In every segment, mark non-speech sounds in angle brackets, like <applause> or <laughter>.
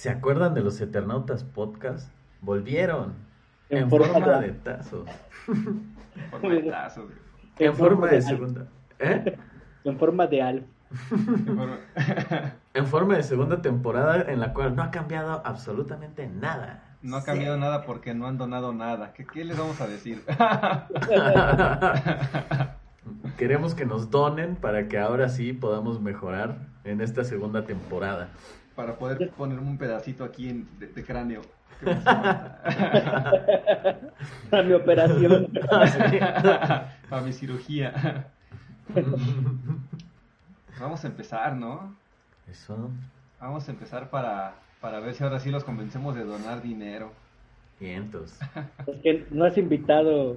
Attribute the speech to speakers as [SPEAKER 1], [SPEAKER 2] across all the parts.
[SPEAKER 1] ¿Se acuerdan de los Eternautas Podcast? Volvieron.
[SPEAKER 2] En
[SPEAKER 1] En,
[SPEAKER 2] forma
[SPEAKER 1] forma
[SPEAKER 2] de-
[SPEAKER 1] de tazos. <laughs>
[SPEAKER 3] Por metazos, güey.
[SPEAKER 1] En forma de segunda. ¿Eh?
[SPEAKER 2] En forma de Alf.
[SPEAKER 3] En forma- <laughs>
[SPEAKER 1] En forma de segunda temporada en la cual no ha cambiado absolutamente nada.
[SPEAKER 3] No ha cambiado nada porque no han donado nada. ¿Qué, qué les vamos a decir? <laughs>
[SPEAKER 1] Queremos que nos donen para que ahora sí podamos mejorar en esta segunda temporada.
[SPEAKER 3] Para poder ponerme un pedacito aquí en- de, de cráneo. ¿Qué <laughs> pasó?
[SPEAKER 2] A mi operación. <laughs>
[SPEAKER 3] Para mi cirugía. Vamos a empezar, ¿no?
[SPEAKER 1] Eso.
[SPEAKER 3] Vamos a empezar para, para ver si ahora sí los convencemos de donar dinero.
[SPEAKER 1] Vientos. <laughs>
[SPEAKER 2] Es que no has invitado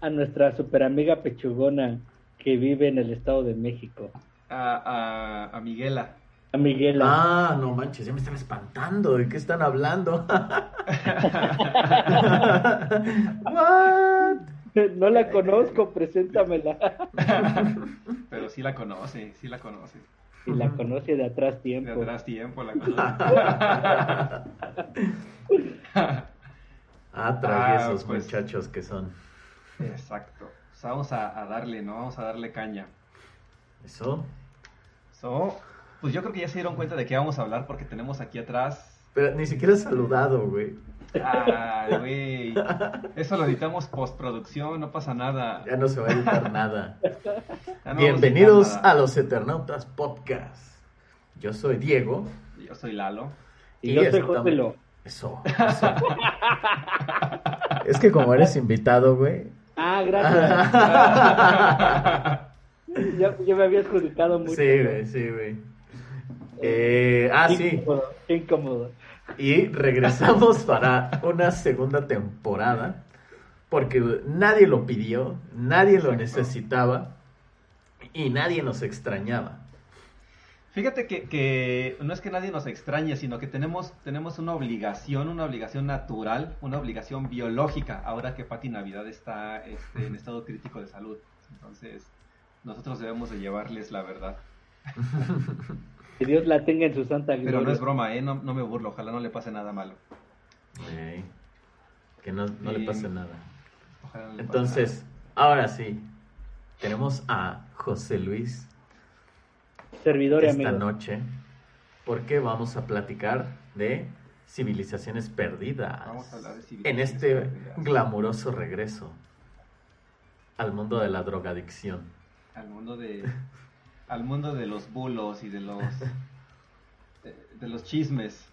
[SPEAKER 2] a nuestra super amiga pechugona que vive en el Estado de México.
[SPEAKER 3] A, a, a Miguela.
[SPEAKER 2] A Miguela.
[SPEAKER 1] Ah, no manches, ya me están espantando. ¿De qué están hablando? <laughs> What?
[SPEAKER 2] No la conozco, preséntamela.
[SPEAKER 3] Pero sí la conoce, sí la conoce.
[SPEAKER 2] Y la conoce de atrás
[SPEAKER 3] De
[SPEAKER 2] tiempo.
[SPEAKER 3] atrás tiempo la conoce. <laughs>
[SPEAKER 1] Ah, traviesos
[SPEAKER 3] Ah, pues.
[SPEAKER 1] muchachos que son.
[SPEAKER 3] Exacto. Sea, vamos a, a darle, ¿no? Vamos a darle caña.
[SPEAKER 1] Eso.
[SPEAKER 3] So, pues yo creo que ya se dieron cuenta de qué vamos a hablar porque tenemos aquí atrás.
[SPEAKER 1] Pero ni siquiera he saludado, güey.
[SPEAKER 3] Ay, <laughs> güey. Eso lo editamos postproducción, no pasa nada.
[SPEAKER 1] Ya no se va a editar nada. <laughs>
[SPEAKER 3] No
[SPEAKER 1] Bienvenidos a
[SPEAKER 3] nada.
[SPEAKER 1] los Eternautas Podcast. Yo soy Diego.
[SPEAKER 3] Yo soy Lalo.
[SPEAKER 2] Y yo soy José Lo.
[SPEAKER 1] Eso, eso. es que como eres invitado, güey.
[SPEAKER 2] Ah, gracias. <laughs> yo, yo me había adjudicado mucho.
[SPEAKER 1] Sí, güey, sí, güey. Eh, ah, sí.
[SPEAKER 2] Incómodo.
[SPEAKER 1] Y regresamos <laughs> para una segunda temporada. Porque nadie lo pidió, nadie lo necesitaba y nadie nos extrañaba.
[SPEAKER 3] Fíjate que, que no es que nadie nos extrañe, sino que tenemos, tenemos una obligación, una obligación natural, una obligación biológica, ahora que Pati Navidad está este, en estado crítico de salud. Entonces, nosotros debemos de llevarles la verdad. <laughs>
[SPEAKER 2] Que Dios la tenga en su santa gloria.
[SPEAKER 3] Pero no es broma, ¿eh? No, no me burlo, ojalá no le pase nada malo.
[SPEAKER 1] Que no, no le pase nada.
[SPEAKER 3] Ojalá no le pase
[SPEAKER 1] Entonces, ahora sí, tenemos a José Luis
[SPEAKER 2] Servidor y
[SPEAKER 1] esta
[SPEAKER 2] amigo.
[SPEAKER 1] noche porque vamos a platicar de civilizaciones perdidas
[SPEAKER 3] Vamos a hablar de
[SPEAKER 1] en
[SPEAKER 3] civilizaciones
[SPEAKER 1] este
[SPEAKER 3] perdidas.
[SPEAKER 1] glamuroso regreso al mundo de la drogadicción.
[SPEAKER 3] Al mundo de, <laughs> al mundo de los bulos y de los, de, <laughs> de los chismes.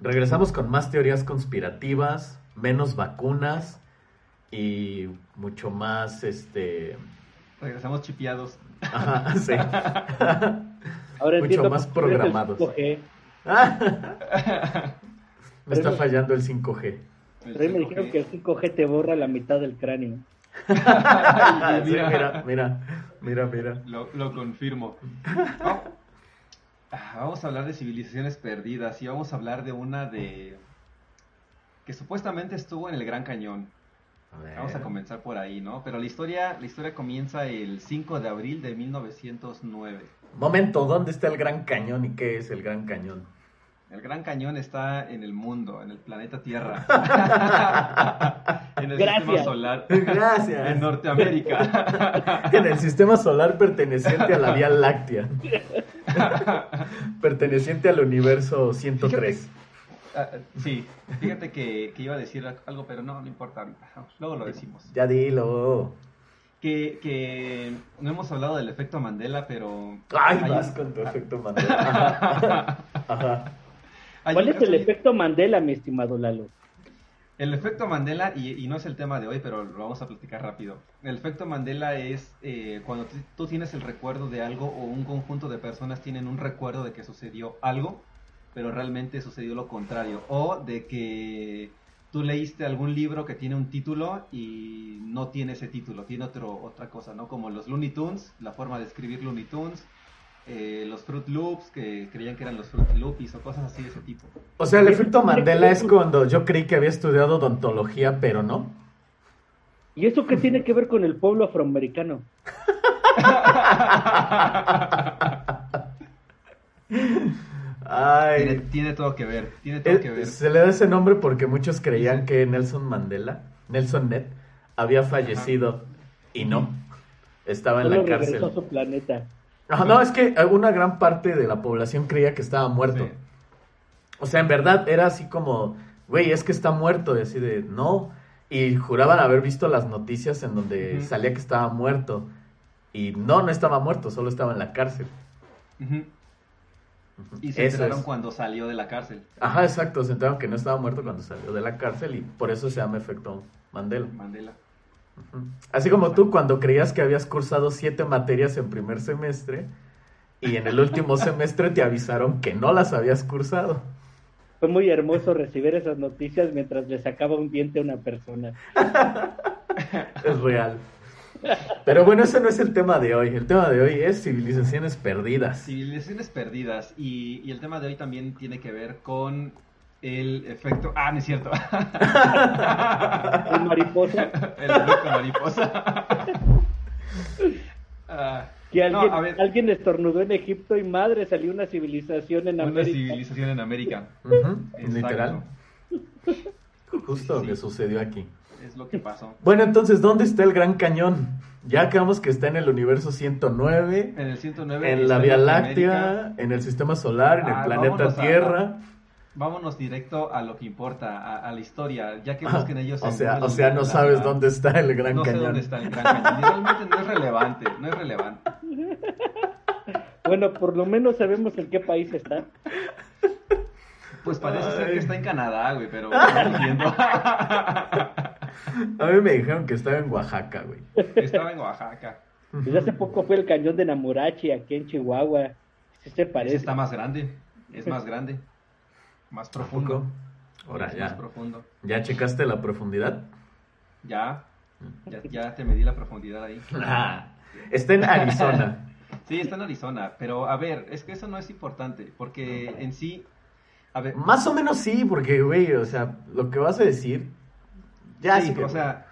[SPEAKER 1] Regresamos con más teorías conspirativas, menos vacunas y mucho más, este...
[SPEAKER 3] Regresamos chipeados.
[SPEAKER 1] Ajá, <laughs> sí.
[SPEAKER 2] Ahora
[SPEAKER 1] mucho más programados.
[SPEAKER 2] 5G. <laughs>
[SPEAKER 1] Me está fallando el 5G.
[SPEAKER 2] Pero me dijeron que el 5G te borra la mitad del cráneo. <laughs>
[SPEAKER 1] Sí,
[SPEAKER 3] mira.
[SPEAKER 1] mira, mira, mira, mira.
[SPEAKER 3] Lo, lo confirmo. Vamos, vamos a hablar de civilizaciones perdidas y vamos a hablar de una de que supuestamente estuvo en el Gran Cañón.
[SPEAKER 1] A.
[SPEAKER 3] Vamos a comenzar por ahí, ¿no? Pero la historia, la historia comienza el 5 de abril de 1909.
[SPEAKER 1] Momento, ¿dónde está el Gran Cañón y qué es el Gran Cañón?
[SPEAKER 3] El Gran Cañón está en el mundo, en el planeta Tierra. <laughs> en el
[SPEAKER 2] Gracias.
[SPEAKER 3] sistema solar.
[SPEAKER 1] Gracias.
[SPEAKER 3] En Norteamérica. <laughs>
[SPEAKER 1] En el sistema solar perteneciente a la Vía Láctea. perteneciente al universo 103.
[SPEAKER 3] Ah, sí, fíjate que, que iba a decir algo, pero no, no importa. Luego lo decimos.
[SPEAKER 1] Ya dilo.
[SPEAKER 3] Que, que no hemos hablado del efecto Mandela, pero...
[SPEAKER 1] Ay,
[SPEAKER 3] hay
[SPEAKER 1] vas
[SPEAKER 3] un-
[SPEAKER 1] con tu efecto Mandela. Ajá. <laughs> Ajá.
[SPEAKER 3] hay
[SPEAKER 2] ¿Cuál es el efecto Mandela, mi estimado Lalo?
[SPEAKER 3] El efecto Mandela, y, y no es el tema de hoy, pero lo vamos a platicar rápido. El efecto Mandela es eh, cuando tú- tienes el recuerdo de algo o un conjunto de personas tienen un recuerdo de que sucedió algo, pero realmente sucedió lo contrario. O de que tú leíste algún libro que tiene un título y no tiene ese título, tiene otro, otra cosa, ¿no? Como los Looney Tunes, la forma de escribir Looney Tunes, eh, los Fruit Loops, que creían que eran los Fruit Loopies o cosas así de ese tipo.
[SPEAKER 1] O sea, el efecto Mandela es cuando yo creí que había estudiado odontología, pero no.
[SPEAKER 2] ¿Y eso qué tiene que ver con el pueblo afroamericano?
[SPEAKER 1] Ay,
[SPEAKER 3] Tiene, tiene todo que ver, tiene todo
[SPEAKER 1] eh,
[SPEAKER 3] que ver.
[SPEAKER 1] se le da ese nombre porque muchos creían que Nelson Mandela, Nelson Net, había fallecido y no. Estaba en la
[SPEAKER 2] a
[SPEAKER 1] cárcel.
[SPEAKER 2] su planeta.
[SPEAKER 1] Ajá, no, es que una gran parte de la población creía que estaba muerto.
[SPEAKER 3] Sí.
[SPEAKER 1] O sea, en verdad era así como, güey, es que está muerto. Y así de, no. Y juraban haber visto las noticias en donde salía que estaba muerto. Y no, no estaba muerto, solo estaba en la cárcel.
[SPEAKER 3] Y se
[SPEAKER 1] Eso
[SPEAKER 3] enteraron
[SPEAKER 1] es.
[SPEAKER 3] cuando salió de la cárcel.
[SPEAKER 1] Ajá, exacto. Se enteraron que no estaba muerto cuando salió de la cárcel y por eso se llama efecto Mandela.
[SPEAKER 3] Mandela.
[SPEAKER 1] Así como tú cuando creías que habías cursado siete materias en primer semestre y en el último <laughs> semestre te avisaron que no las habías cursado.
[SPEAKER 2] Fue muy hermoso recibir esas noticias mientras le sacaba un diente a una persona. <laughs>
[SPEAKER 1] Es real. Pero bueno, ese no es el tema de hoy. El tema de hoy es civilizaciones perdidas.
[SPEAKER 3] Civilizaciones perdidas. Y, y el tema de hoy también tiene que ver con el efecto. Ah, no es cierto.
[SPEAKER 2] El mariposa, <laughs>
[SPEAKER 3] el efecto mariposa. <laughs> Ah,
[SPEAKER 2] que
[SPEAKER 3] no,
[SPEAKER 2] alguien,
[SPEAKER 3] a ver,
[SPEAKER 2] alguien estornudó en Egipto y madre salió una civilización en
[SPEAKER 3] una
[SPEAKER 2] América.
[SPEAKER 3] civilización en América.
[SPEAKER 1] Ujú,
[SPEAKER 3] Exacto.
[SPEAKER 1] Literal. Justo lo
[SPEAKER 3] Sí.
[SPEAKER 1] que sucedió aquí.
[SPEAKER 3] Es lo que pasó.
[SPEAKER 1] Bueno, entonces, ¿dónde está el Gran Cañón? Ya acabamos que está en el universo 109,
[SPEAKER 3] En el 109.
[SPEAKER 1] en la Vía. Láctea, en el sistema solar, en el
[SPEAKER 3] Ah,
[SPEAKER 1] planeta
[SPEAKER 3] vámonos a-
[SPEAKER 1] Tierra.
[SPEAKER 3] Vámonos directo a lo que importa, a, a la historia. Ya que
[SPEAKER 1] Ah,
[SPEAKER 3] busquen ellos.
[SPEAKER 1] o
[SPEAKER 3] en
[SPEAKER 1] sea, o sea, no
[SPEAKER 3] la-
[SPEAKER 1] sabes dónde está el Gran
[SPEAKER 3] no sé
[SPEAKER 1] Cañón.
[SPEAKER 3] dónde está el Gran Cañón. Realmente no es relevante, no es relevante. <laughs>
[SPEAKER 2] Bueno, por lo menos sabemos en qué país está.
[SPEAKER 3] Pues parece ser que está en Canadá, güey, pero no entiendo. <laughs>
[SPEAKER 1] A mí me dijeron que estaba en Oaxaca, güey.
[SPEAKER 3] Estaba en Oaxaca.
[SPEAKER 2] Desde hace poco fue el cañón de Namurachi aquí en Chihuahua. Sí se
[SPEAKER 3] Ese
[SPEAKER 2] parece.
[SPEAKER 3] está más grande, es más grande, más profundo.
[SPEAKER 1] Ahora ya.
[SPEAKER 3] Más profundo.
[SPEAKER 1] ¿Ya checaste la profundidad?
[SPEAKER 3] Ya, ya, ya te medí la profundidad ahí. <laughs>
[SPEAKER 1] Ah, está en Arizona. <laughs>
[SPEAKER 3] Sí, está en Arizona, pero a ver, es que eso no es importante, porque en sí, a ver,
[SPEAKER 1] Más o menos sí, porque, güey, o sea, lo que vas a decir. Ya
[SPEAKER 3] sí,
[SPEAKER 1] sí que-
[SPEAKER 3] o sea,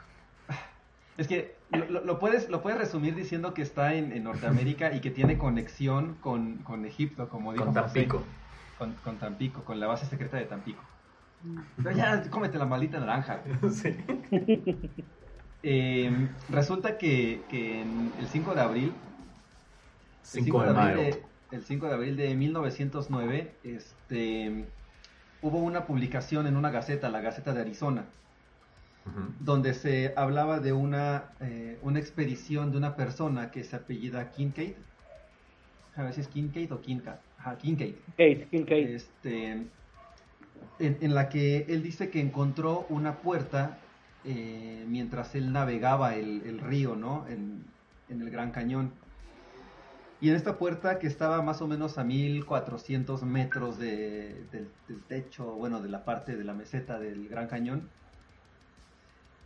[SPEAKER 3] es que lo, lo- lo puedes, lo puedes resumir diciendo que está en, en Norteamérica y que tiene conexión con, con Egipto, como dijo
[SPEAKER 1] con
[SPEAKER 3] José.
[SPEAKER 1] Tampico.
[SPEAKER 3] Con, con Tampico, con la base secreta de Tampico. Pero ya, cómete la maldita naranja. <laughs>
[SPEAKER 1] sí. <laughs>
[SPEAKER 3] Eh, resulta que, que en el 5 de abril, el
[SPEAKER 1] 5 de
[SPEAKER 3] abril de, el 5 de abril de 1909, este, hubo una publicación en una gaceta, la Gaceta de Arizona, donde se hablaba de una, eh, una expedición de una persona que se apellida Kincaid. A ver si es Kincaid o Kincaid. Ajá, Kincaid.
[SPEAKER 2] Kate, Kincaid.
[SPEAKER 3] Este, en, en la que él dice que encontró una puerta eh, mientras él navegaba el, el río, ¿no? En, en el Gran Cañón. Y en esta puerta que estaba más o menos a 1400 metros de- del, del techo, bueno, de la parte de la meseta del Gran Cañón,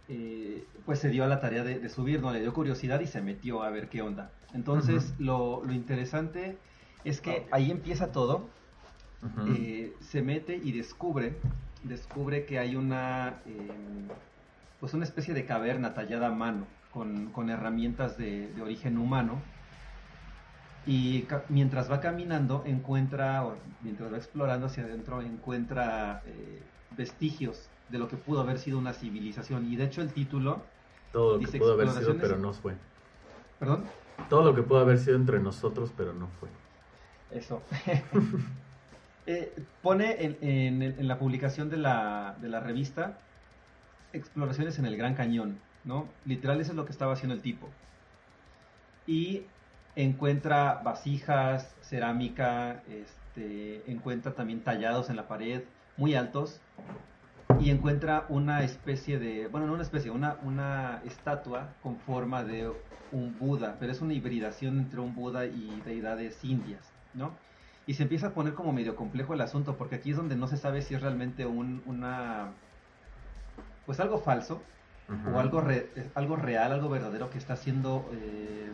[SPEAKER 3] eh, pues se dio a la tarea de, de subir, ¿no? Le dio curiosidad y se metió a ver qué onda. Entonces, lo, lo interesante es que ahí empieza todo. Eh, se mete y descubre, descubre que hay una, eh, pues una especie de caverna tallada a mano, con, con herramientas de, de origen humano. Y mientras va caminando, encuentra, o mientras va explorando hacia adentro, encuentra eh, vestigios de lo que pudo haber sido una civilización. Y de hecho el título,
[SPEAKER 1] Todo lo que pudo haber sido, pero no fue.
[SPEAKER 3] perdón,
[SPEAKER 1] Todo lo que pudo haber sido entre nosotros, pero no fue.
[SPEAKER 3] Eso. <laughs> Eh, pone en, la publicación de la, de la revista exploraciones en el Gran Cañón, ¿no? Literal eso es lo que estaba haciendo el tipo. Y encuentra vasijas, cerámica, este, encuentra también tallados en la pared, muy altos, y encuentra una especie de, bueno, no una especie, una, una estatua con forma de un Buda, pero es una hibridación entre un Buda y deidades indias, ¿no? Y se empieza a poner como medio complejo el asunto, porque aquí es donde no se sabe si es realmente un, una, pues algo falso, o algo, re- eh, algo real, algo verdadero que está haciendo, eh,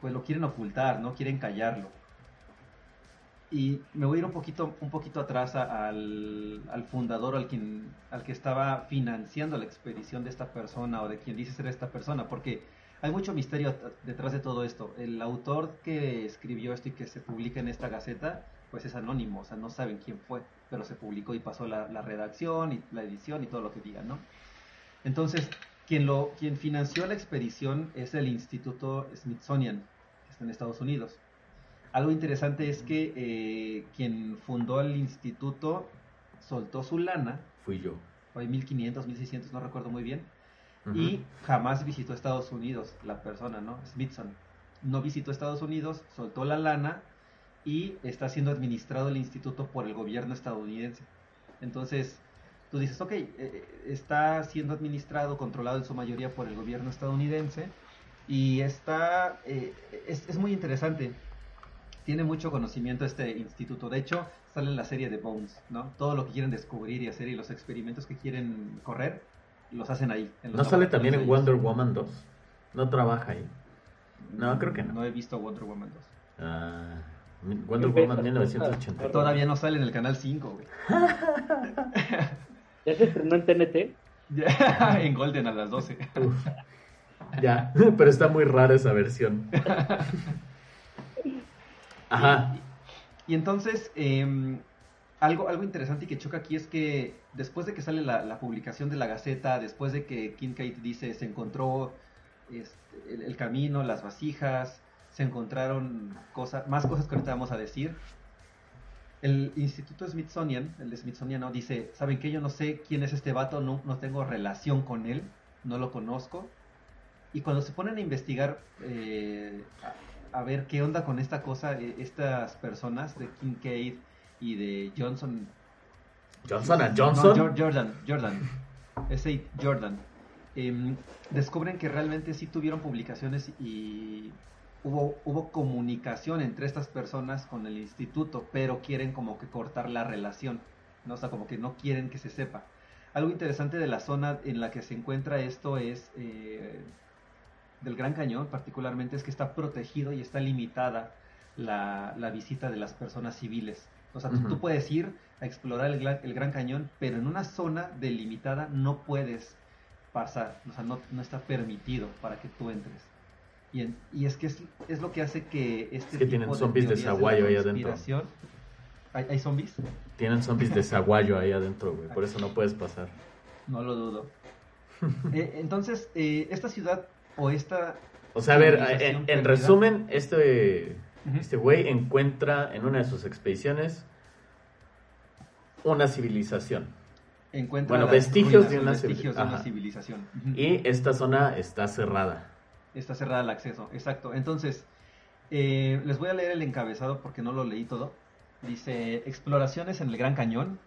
[SPEAKER 3] pues lo quieren ocultar, ¿no? Quieren callarlo. Y me voy a ir un poquito, un poquito atrás a- al, al fundador, al, quien, al que estaba financiando la expedición de esta persona o de quien dice ser esta persona, porque hay mucho misterio detrás de todo esto. El autor que escribió esto y que se publica en esta gaceta pues es anónimo, o sea, no saben quién fue, pero se publicó y pasó la, la redacción y la edición y todo lo que digan, ¿no? Entonces, quien, lo, quien financió la expedición es el Instituto Smithsonian, que está en Estados Unidos. Algo interesante es que eh, quien fundó el instituto soltó su lana.
[SPEAKER 1] Fui yo.
[SPEAKER 3] Fue 1500, 1600, no recuerdo muy bien. Y jamás visitó Estados Unidos, la persona, ¿no? Smithson. No visitó Estados Unidos, soltó la lana y está siendo administrado el instituto por el gobierno estadounidense. Entonces, tú dices, ok, eh, eh, está siendo administrado, controlado en su mayoría por el gobierno estadounidense y está, eh, es, es, muy interesante. Tiene mucho conocimiento este instituto. De hecho, sale en la serie de Bones, ¿no? Todo lo que quieren descubrir y hacer y los experimentos que quieren correr, los hacen ahí.
[SPEAKER 1] ¿No sale también en Wonder Woman 2? ¿No trabaja ahí? No, creo que no.
[SPEAKER 3] No he visto Wonder Woman 2.
[SPEAKER 1] Ah, Wonder Woman 1980.
[SPEAKER 3] Todavía no sale en el canal 5, güey. <laughs>
[SPEAKER 2] ¿Ya se estrenó en TNT? <laughs>
[SPEAKER 3] en Golden a las 12. Uf.
[SPEAKER 1] Ya, <laughs> pero está muy rara esa versión. Ajá.
[SPEAKER 3] Y, y entonces, eh, algo, algo interesante y que choca aquí es que después de que sale la, publicación de la Gaceta, después de que Kincaid dice se encontró este, el, camino, las vasijas, se encontraron cosas, más cosas que ahorita vamos a decir. El Instituto Smithsonian, el Smithsoniano, dice, ¿saben qué? Yo no sé quién es este vato, no, no tengo relación con él, no lo conozco. Y cuando se ponen a investigar, eh, a, a, ver qué onda con esta cosa, eh, estas personas de Kincaid, y de Johnson.
[SPEAKER 1] Johnson and Johnson.
[SPEAKER 3] No, Jordan, Jordan. Ese Jordan. Eh, descubren que realmente sí tuvieron publicaciones y hubo, hubo comunicación entre estas personas con el instituto, pero quieren como que cortar la relación. ¿no? O sea, como que no quieren que se sepa. Algo interesante de la zona en la que se encuentra esto es eh, del Gran Cañón, particularmente, es que está protegido y está limitada la, la visita de las personas civiles. O sea, uh -huh. tú puedes ir a explorar el, el, Gran Cañón, pero en una zona delimitada no puedes pasar. O sea, no, no está permitido para que tú entres. Y, en, y es que es, es, lo que hace que este
[SPEAKER 1] es que tipo tienen zombies de, de Zaguayo ahí adentro.
[SPEAKER 3] ¿Hay, ¿Hay, zombies?
[SPEAKER 1] Tienen zombies de Zaguayo ahí adentro, güey. Por eso no puedes pasar.
[SPEAKER 3] No lo dudo. <laughs> eh, entonces, eh, esta ciudad o esta...
[SPEAKER 1] O sea, a ver, en, en resumen, este este güey encuentra en una de sus expediciones una civilización.
[SPEAKER 3] Encuentra
[SPEAKER 1] bueno, vestigios, ruinas, de, una
[SPEAKER 3] vestigios de, una civilización.
[SPEAKER 1] Y esta zona está cerrada.
[SPEAKER 3] Está cerrada al acceso, exacto. Entonces, eh, les voy a leer el encabezado porque no lo leí todo. Dice, exploraciones en el Gran Cañón,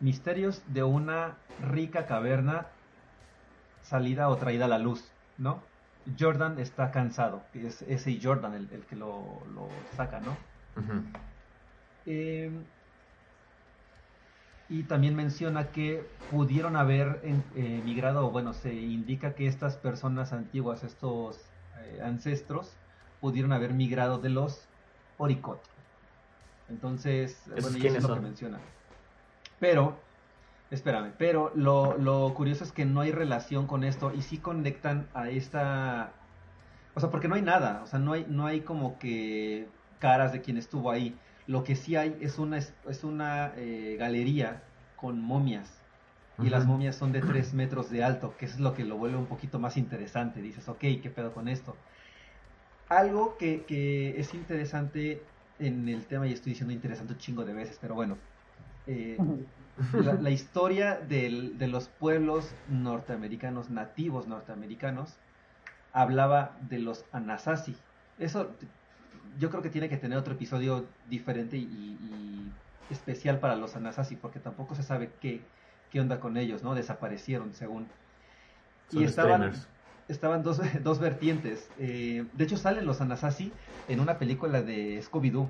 [SPEAKER 3] misterios de una rica caverna salida o traída a la luz, ¿no? Jordan está cansado, es ese Jordan el, el que lo, lo, saca, ¿no? Uh -huh. eh, y también menciona que pudieron haber eh, migrado, o bueno, se indica que estas personas antiguas, estos eh, ancestros, pudieron haber migrado de los Oricot. Entonces, bueno, y eso es lo son? que menciona. Pero, Espérame, pero lo, lo, curioso es que no hay relación con esto y sí conectan a esta... O sea, porque no hay nada, o sea, no hay, no hay como que caras de quien estuvo ahí. Lo que sí hay es una, es una eh, galería con momias. Y uh -huh. las momias son de 3 metros de alto, que es lo que lo vuelve un poquito más interesante. Dices, ok, ¿qué pedo con esto? Algo que, que es interesante en el tema, y estoy diciendo interesante un chingo de veces, pero bueno. Eh, uh -huh la, la historia del, de los pueblos norteamericanos, nativos norteamericanos, hablaba de los Anasazi. Eso yo creo que tiene que tener otro episodio diferente y, y especial para los Anasazi, porque tampoco se sabe qué, qué onda con ellos, ¿no? Desaparecieron, según.
[SPEAKER 1] Son
[SPEAKER 3] y estaban, estaban dos, <laughs> dos vertientes. Eh, de hecho, salen los Anasazi en una película de Scooby-Doo,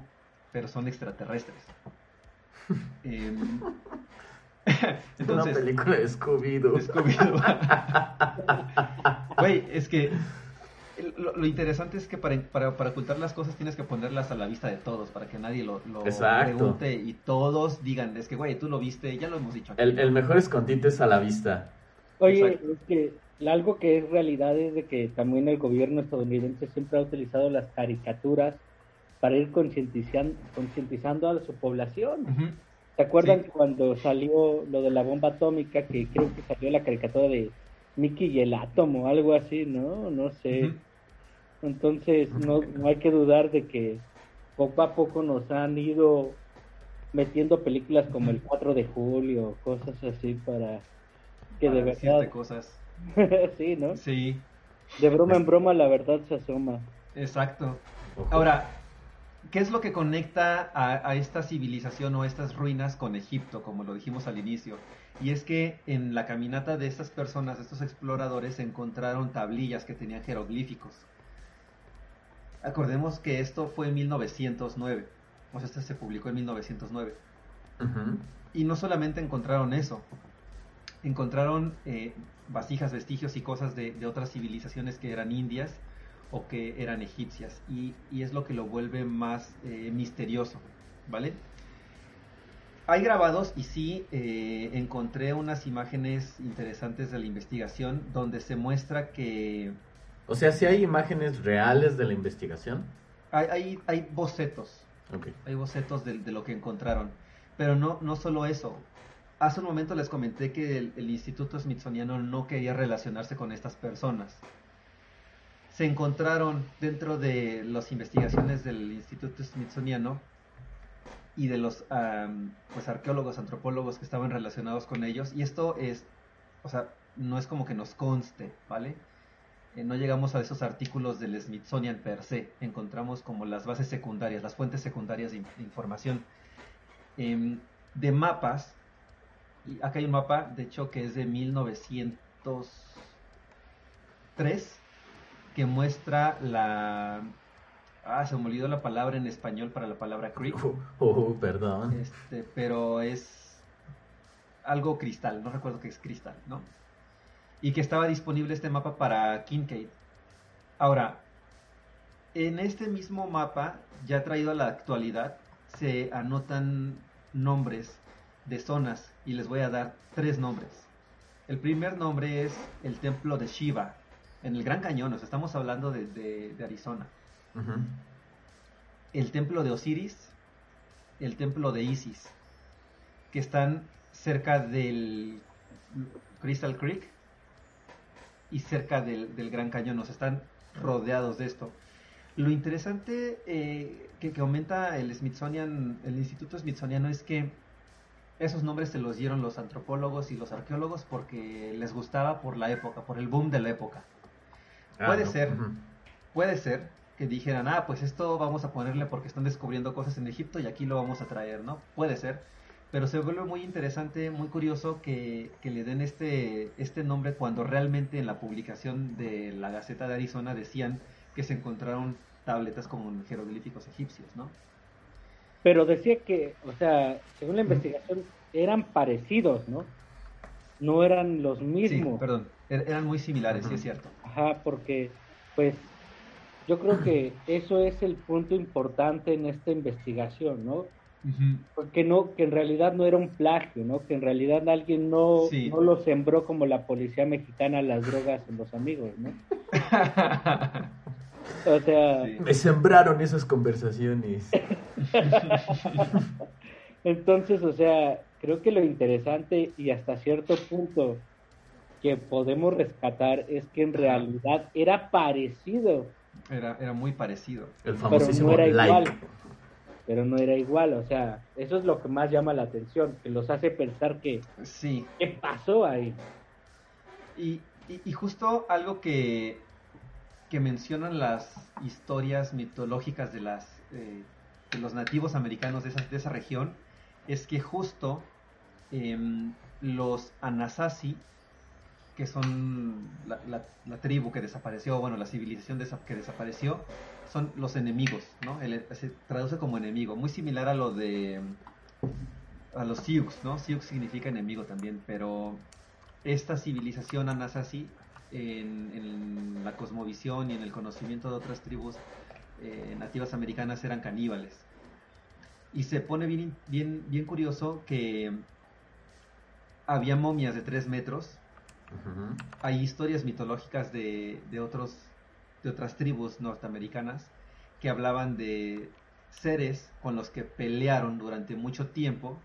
[SPEAKER 3] pero son extraterrestres. <laughs>
[SPEAKER 1] Eh, Entonces, una película de Scooby-Doo.
[SPEAKER 3] Scooby <laughs> Güey, es que lo, lo, interesante es que para, para, para, ocultar las cosas tienes que ponerlas a la vista de todos, para que nadie lo, lo pregunte y todos digan, es que, güey, tú lo viste, ya lo hemos dicho. Aquí.
[SPEAKER 1] El, el mejor escondite es a la vista.
[SPEAKER 2] Oye, Exacto. es que algo que es realidad es de que también el gobierno estadounidense siempre ha utilizado las caricaturas para ir concientizando, concientizando a su población.
[SPEAKER 3] Ujú.
[SPEAKER 2] ¿Se acuerdan
[SPEAKER 3] Sí.
[SPEAKER 2] cuando salió lo de la bomba atómica, que creo que salió la caricatura de Mickey y el átomo, algo así, ¿no? No sé. Entonces, no, no hay que dudar de que poco a poco nos han ido metiendo películas como el 4 de julio, cosas así para que de
[SPEAKER 3] Para
[SPEAKER 2] verdad,
[SPEAKER 3] cosas. <laughs>
[SPEAKER 2] sí, ¿no?
[SPEAKER 3] Sí,
[SPEAKER 2] De broma en broma la verdad se asoma.
[SPEAKER 3] exacto. Ahora, ¿qué es lo que conecta a, a esta civilización o estas ruinas con Egipto, como lo dijimos al inicio? Y es que en la caminata de estas personas, estos exploradores, encontraron tablillas que tenían jeroglíficos. Acordemos que esto fue en 1909, o sea, este se publicó en 1909.
[SPEAKER 1] Ujú.
[SPEAKER 3] Y no solamente encontraron eso, encontraron eh, vasijas, vestigios y cosas de, de otras civilizaciones que eran indias o que eran egipcias. Y, y es lo que lo vuelve más eh, misterioso, ¿vale? Hay grabados y sí eh, encontré unas imágenes interesantes de la investigación donde se muestra que
[SPEAKER 1] O sea, si hay imágenes reales de la investigación.
[SPEAKER 3] hay, hay, hay bocetos, hay bocetos de, de lo que encontraron. Pero no, no solo eso. Hace un momento les comenté que el, el Instituto Smithsoniano no quería relacionarse con estas personas. Se encontraron dentro de las investigaciones del Instituto Smithsoniano y de los pues arqueólogos, antropólogos que estaban relacionados con ellos. Y esto es, o sea, no es como que nos conste, ¿vale? Eh, no llegamos a esos artículos del Smithsonian per se. Encontramos como las bases secundarias, las fuentes secundarias de, in- de información. Em, de mapas. Acá hay un mapa, de hecho, que es de 1903, que muestra la... Ah, se me olvidó la palabra en español para la palabra creek.
[SPEAKER 1] Uh, <laughs> uh, perdón.
[SPEAKER 3] Este, pero es algo cristal, no recuerdo que es cristal, ¿no? Y que estaba disponible este mapa para Kincaid. Ahora, en este mismo mapa, ya traído a la actualidad, se anotan nombres de zonas y les voy a dar tres nombres. El primer nombre es el templo de Shiva, en el Gran Cañón, o sea, estamos hablando de, de- de Arizona. El templo de Osiris, el templo de Isis, que están cerca del Crystal Creek y cerca del, del Gran Cañón, nos están rodeados de esto. Lo interesante eh, que, que aumenta el Smithsonian, el Instituto Smithsoniano es que esos nombres se los dieron los antropólogos y los arqueólogos porque les gustaba por la época, por el boom de la época.
[SPEAKER 1] Ah,
[SPEAKER 3] Puede
[SPEAKER 1] no.
[SPEAKER 3] ser. Puede ser que dijeran, ah, pues esto vamos a ponerle porque están descubriendo cosas en Egipto y aquí lo vamos a traer, ¿no? Puede ser. Pero se vuelve muy interesante, muy curioso que, que le den este, este nombre cuando realmente en la publicación de la Gaceta de Arizona decían que se encontraron tabletas con jeroglíficos egipcios, ¿no?
[SPEAKER 2] Pero decía que, o sea, según la investigación, eran parecidos, ¿no? No eran los
[SPEAKER 3] Sí,
[SPEAKER 2] mismos.
[SPEAKER 3] perdón, er- eran muy similares, sí es cierto.
[SPEAKER 2] Ajá, porque, pues, yo creo que eso es el punto importante en esta investigación, ¿no? Porque no, que en realidad no era un plagio, ¿no? Que en realidad alguien no,
[SPEAKER 3] Sí.
[SPEAKER 2] no lo sembró como la policía mexicana las drogas en los amigos, ¿no? <laughs> O sea,
[SPEAKER 3] Sí.
[SPEAKER 1] Me sembraron esas conversaciones. <laughs>
[SPEAKER 2] entonces, o sea, creo que lo interesante y hasta cierto punto que podemos rescatar es que en realidad era parecido,
[SPEAKER 3] Era, era muy parecido.
[SPEAKER 1] El famosísimo
[SPEAKER 2] no era
[SPEAKER 1] like.
[SPEAKER 2] igual. pero no era igual, o sea, eso es lo que más llama la atención, que los hace pensar que,
[SPEAKER 3] Sí,
[SPEAKER 2] ¿qué pasó ahí?
[SPEAKER 3] Y, y- y justo algo que, que mencionan las historias mitológicas de, las, eh, de los nativos americanos de esa, de esa región es que justo em, los Anasazi, que son la, tribu que desapareció, bueno, la civilización desa- que desapareció, son los enemigos, ¿no? El- se traduce como enemigo, muy similar a lo de a los Sioux, ¿no? Sioux significa enemigo también, pero esta civilización Anasazi en, en la cosmovisión y en el conocimiento de otras tribus eh, nativas americanas eran caníbales. Y se pone bien, bien, bien curioso que había momias de 3 metros. Hay historias mitológicas de, de, otros, de otras tribus norteamericanas que hablaban de seres con los que pelearon durante mucho tiempo,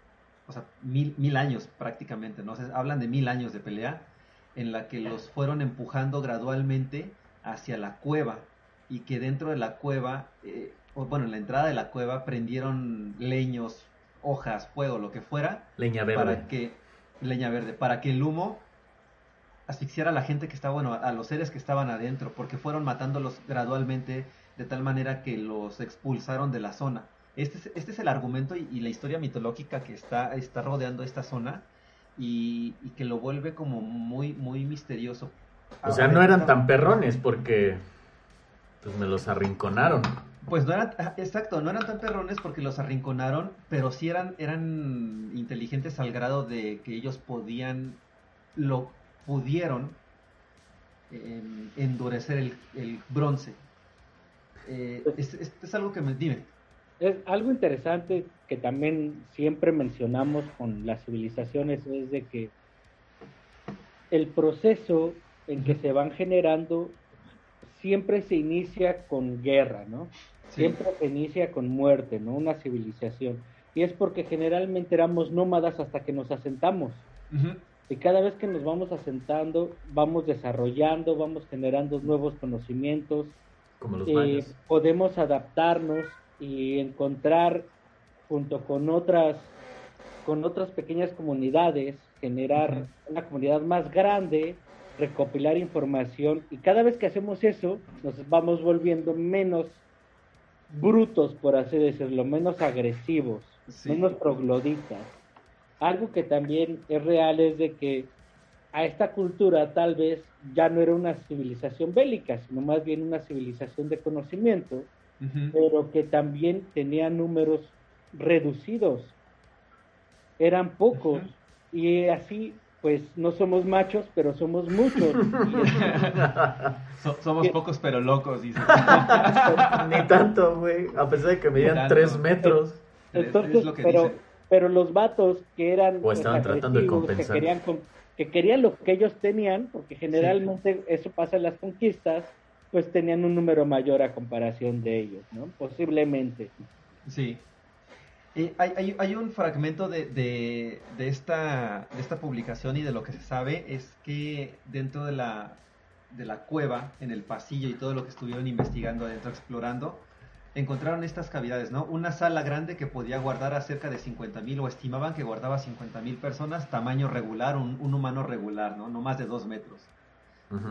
[SPEAKER 3] o sea, mil, mil años prácticamente, ¿no? hablan de mil años de pelea, en la que los fueron empujando gradualmente hacia la cueva y que dentro de la cueva, eh, o bueno, en la entrada de la cueva prendieron leños, hojas, fuego, lo que fuera.
[SPEAKER 1] Leña verde.
[SPEAKER 3] Para que, leña verde, para que el humo asfixiara a la gente que estaba, bueno, a los seres que estaban adentro, porque fueron matándolos gradualmente de tal manera que los expulsaron de la zona. Este es, este es el argumento y, la historia mitológica que está, está rodeando esta zona y, que lo vuelve como muy, muy misterioso.
[SPEAKER 1] O sea, no eran tan perrones porque pues me los arrinconaron.
[SPEAKER 3] Pues no eran, exacto, no eran tan perrones porque los arrinconaron, pero sí eran, eran inteligentes al grado de que ellos podían, lo pudieron em, endurecer el, el bronce. Eh, es, algo que me dime.
[SPEAKER 2] Es algo interesante que también siempre mencionamos con las civilizaciones es de que el proceso en que se van generando siempre se inicia con guerra, ¿no? Siempre se inicia con muerte, ¿no? Una civilización. Y es porque generalmente éramos nómadas hasta que nos asentamos. Y cada vez que nos vamos asentando, vamos desarrollando, vamos generando nuevos conocimientos, eh, podemos adaptarnos y encontrar junto con otras con otras pequeñas comunidades generar una comunidad más grande recopilar información y cada vez que hacemos eso nos vamos volviendo menos brutos por así decirlo menos agresivos menos trogloditas algo que también es real es de que a esta cultura tal vez ya no era una civilización bélica, sino más bien una civilización de conocimiento, pero que también tenía números reducidos. Eran pocos y así pues no somos machos, pero somos muchos. <laughs>
[SPEAKER 3] somos pocos pero locos, dice. <laughs>
[SPEAKER 1] Ni tanto, güey, a pesar de que medían tres metros.
[SPEAKER 2] Entonces, pero, pero los vatos que eran...
[SPEAKER 1] O estaban tratando de compensar.
[SPEAKER 2] Que querían que querían lo que ellos tenían, porque generalmente eso pasa en las conquistas, pues tenían un número mayor a comparación de ellos, ¿no? Posiblemente.
[SPEAKER 3] Sí. hay, hay, un fragmento de, de, de, esta, de esta publicación y de lo que se sabe es que dentro de la, de la cueva, en el pasillo y todo lo que estuvieron investigando adentro, explorando, encontraron estas cavidades, ¿no? Una sala grande que podía guardar a cerca de 50.000 o estimaban que guardaba 50.000 personas, tamaño regular, un, humano regular, ¿no? No más de dos metros.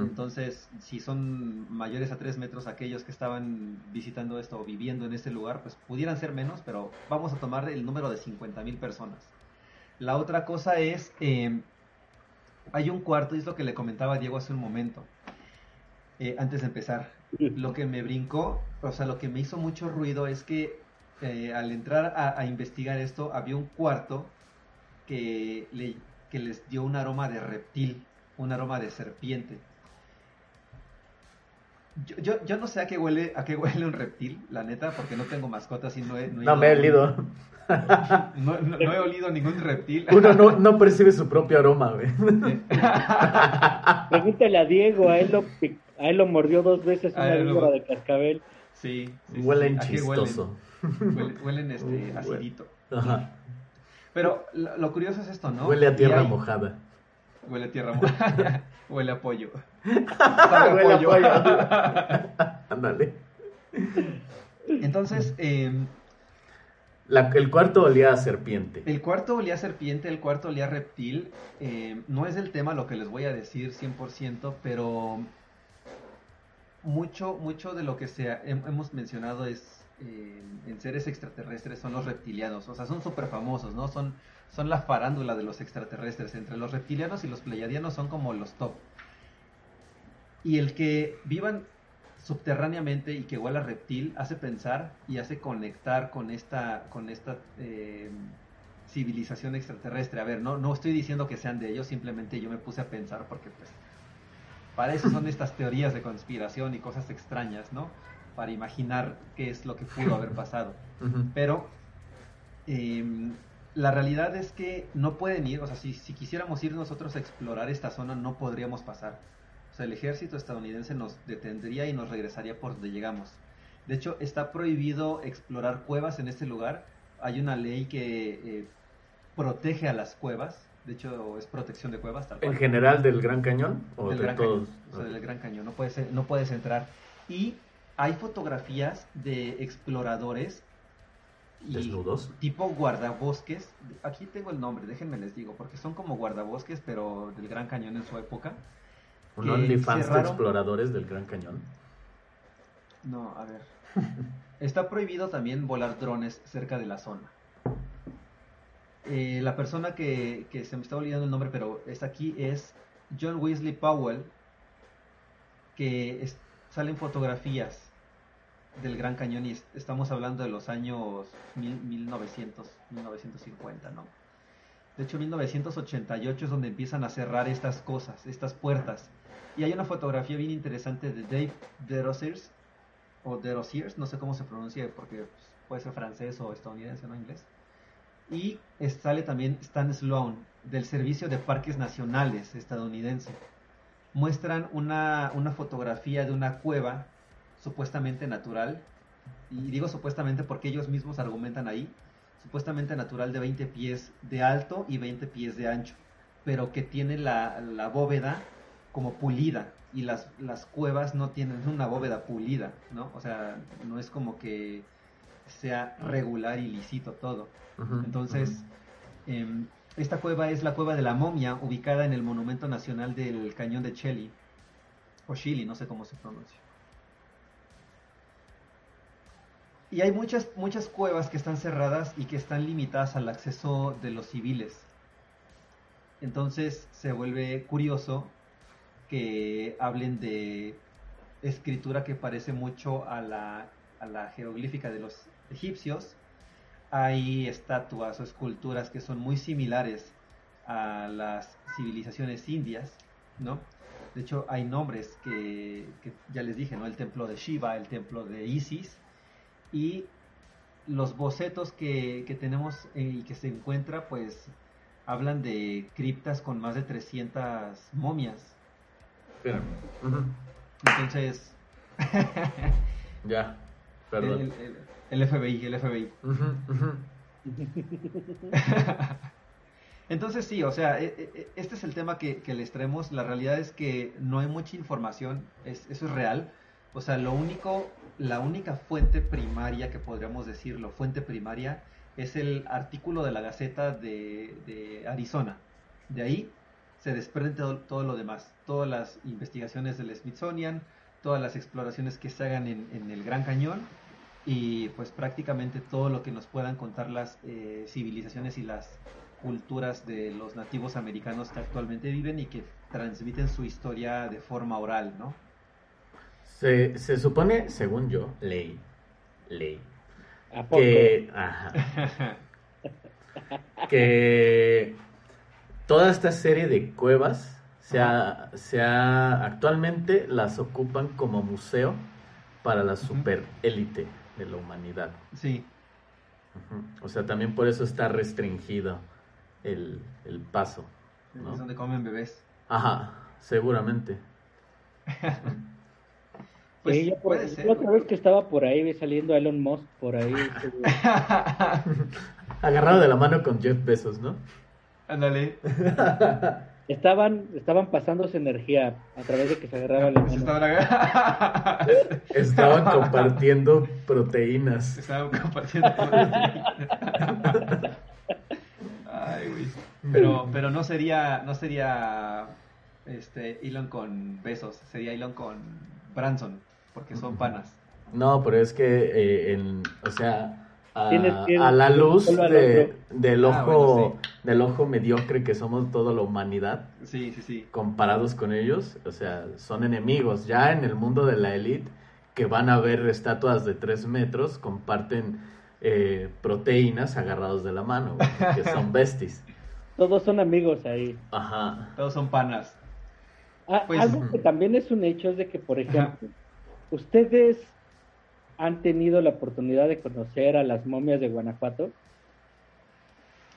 [SPEAKER 3] Entonces, si son mayores a tres metros aquellos que estaban visitando esto o viviendo en este lugar, pues pudieran ser menos, pero vamos a tomar el número de 50.000 personas. La otra cosa es, eh, hay un cuarto, y es lo que le comentaba Diego hace un momento, eh, antes de empezar lo que me brincó, o sea, lo que me hizo mucho ruido es que eh, al entrar a, investigar esto, había un cuarto que, le, que les dio un aroma de reptil, un aroma de serpiente. Yo, yo, yo, no sé a qué huele a qué huele un reptil, la neta, porque no tengo mascotas y no he...
[SPEAKER 1] No, me he olido. <laughs>
[SPEAKER 3] No, no, he olido ningún reptil.
[SPEAKER 1] Uno no, no percibe su propio aroma, güey.
[SPEAKER 2] Pregúntale a Diego, a él lo, a él lo mordió dos veces una víbora de cascabel.
[SPEAKER 3] Sí.
[SPEAKER 1] huelen chistoso.
[SPEAKER 3] Huelen, este, <laughs> acidito. Ajá. Pero lo, curioso es esto, ¿no?
[SPEAKER 1] Huele a tierra mojada.
[SPEAKER 3] Huele a tierra mojada. <laughs> Huele a pollo. <laughs>
[SPEAKER 1] Huele a pollo. Ándale.
[SPEAKER 3] Entonces, eh,
[SPEAKER 1] el cuarto olía a serpiente.
[SPEAKER 3] El cuarto olía a serpiente, el cuarto olía a reptil. Eh, no es el tema lo que les voy a decir 100%, pero mucho, mucho de lo que se hemos mencionado es eh, en seres extraterrestres son los reptilianos. O sea, son súper famosos, ¿no? Son, son la farándula de los extraterrestres. Entre los reptilianos y los pleiadianos son como los top. Y el que vivan subterráneamente y que huela a reptil hace pensar y hace conectar con esta, con esta eh, civilización extraterrestre. A ver, no, no estoy diciendo que sean de ellos, simplemente yo me puse a pensar porque pues para eso son estas teorías de conspiración y cosas extrañas, ¿no? Para imaginar qué es lo que pudo haber pasado. Pero em, la realidad es que no pueden ir, o sea, si, si quisiéramos ir nosotros a explorar esta zona, no podríamos pasar. O sea, el ejército estadounidense nos detendría y nos regresaría por donde llegamos. De hecho, está prohibido explorar cuevas en este lugar. Hay una ley que eh, protege a las cuevas. De hecho, es protección de cuevas.
[SPEAKER 1] Tal ¿En general del Gran Cañón?
[SPEAKER 3] ¿O del Gran Cañón. del Gran Cañón. No puedes, no puedes entrar. Y hay fotografías de exploradores
[SPEAKER 1] desnudos
[SPEAKER 3] tipo guardabosques aquí tengo el nombre déjenme les digo porque son como guardabosques pero del Gran Cañón en su época
[SPEAKER 1] un OnlyFans de exploradores del Gran Cañón
[SPEAKER 3] no a ver <laughs> está prohibido también volar drones cerca de la zona eh, la persona que, se me está olvidando el nombre pero está aquí es John Weasley Powell que salen fotografías del Gran Cañón y estamos hablando de los años 1900, 1950, ¿no? De hecho, 1988 es donde empiezan a cerrar estas cosas, estas puertas. Y hay una fotografía bien interesante de Dave Derosiers, o Derosiers, no sé cómo se pronuncia porque pues, puede ser francés o estadounidense, no inglés. Y sale también Stan Sloan, del Servicio de Parques Nacionales estadounidense. Muestran una, una fotografía de una cueva supuestamente natural, y digo supuestamente porque ellos mismos argumentan ahí, supuestamente natural de 20 pies de alto y 20 pies de ancho, pero que tiene la, la bóveda como pulida y las, las cuevas no tienen una bóveda pulida, ¿no? O sea, no es como que sea regular y lícito todo. Entonces, em, esta cueva es la cueva de la momia, ubicada en el Monumento Nacional del Cañón de Cheli, o Chili, no sé cómo se pronuncia. Y hay muchas, muchas cuevas que están cerradas y que están limitadas al acceso de los civiles. Entonces se vuelve curioso que hablen de escritura que parece mucho a la, a la jeroglífica de los egipcios. Hay estatuas o esculturas que son muy similares a las civilizaciones indias, ¿no? De hecho, hay nombres que, que, ya les dije, ¿no? El templo de Shiva, el templo de Isis, y los bocetos que, que tenemos eh, y que se encuentra, pues hablan de criptas con más de 300 momias. Entonces... <laughs>
[SPEAKER 1] ya, perdón.
[SPEAKER 3] El, FBI, el FBI. <laughs> Entonces sí, o sea, e, e, e, este es el tema que, que, les traemos. La realidad es que no hay mucha información, es, eso es real. O sea, lo único la única fuente primaria que podríamos decirlo, fuente primaria, es el artículo de la Gaceta de, Arizona. De ahí se desprende todo, lo demás, todas las investigaciones del Smithsonian, todas las exploraciones que se hagan en, el Gran Cañón y pues prácticamente todo lo que nos puedan contar las eh, civilizaciones y las culturas de los nativos americanos que actualmente viven y que transmiten su historia de forma oral, ¿no?
[SPEAKER 1] Se, se supone, según yo, ley, ley, que, <laughs> que toda esta serie de cuevas sea, sea, actualmente las ocupan como museo para la super élite de la humanidad.
[SPEAKER 3] Sí.
[SPEAKER 1] O sea, también por eso está restringido el, el paso.
[SPEAKER 3] ¿no? Es donde comen bebés.
[SPEAKER 1] Ajá, seguramente. <laughs>
[SPEAKER 2] Pues puede ser. La otra vez que estaba por ahí saliendo Elon Musk por ahí. <laughs>
[SPEAKER 1] Agarrado de la mano con Jeff Bezos, ¿no?
[SPEAKER 3] Ándale. <laughs>
[SPEAKER 2] Estaban, estaban pasándose energía a través de que se agarraba la mano.
[SPEAKER 3] Estaban, <laughs>
[SPEAKER 1] estaban compartiendo proteínas.
[SPEAKER 3] Estaban compartiendo proteínas. Ay, güey. Pero, pero no sería, no sería este Elon con besos, sería Elon con Branson porque son panas.
[SPEAKER 1] No, pero es que, eh, en, o sea, a, la luz del, ah, ojo, del ojo mediocre que somos toda la humanidad,
[SPEAKER 3] sí, sí, sí.
[SPEAKER 1] comparados con ellos, o sea, son enemigos. Ya en el mundo de la élite, que van a ver estatuas de tres metros, comparten eh, proteínas agarrados de la mano, que <laughs> son besties.
[SPEAKER 2] Todos son amigos ahí.
[SPEAKER 1] Ajá.
[SPEAKER 3] Todos son panas.
[SPEAKER 2] Ah, pues, algo que también es un hecho es de que, por ejemplo, ¿Ustedes han tenido la oportunidad de conocer a las momias de Guanajuato?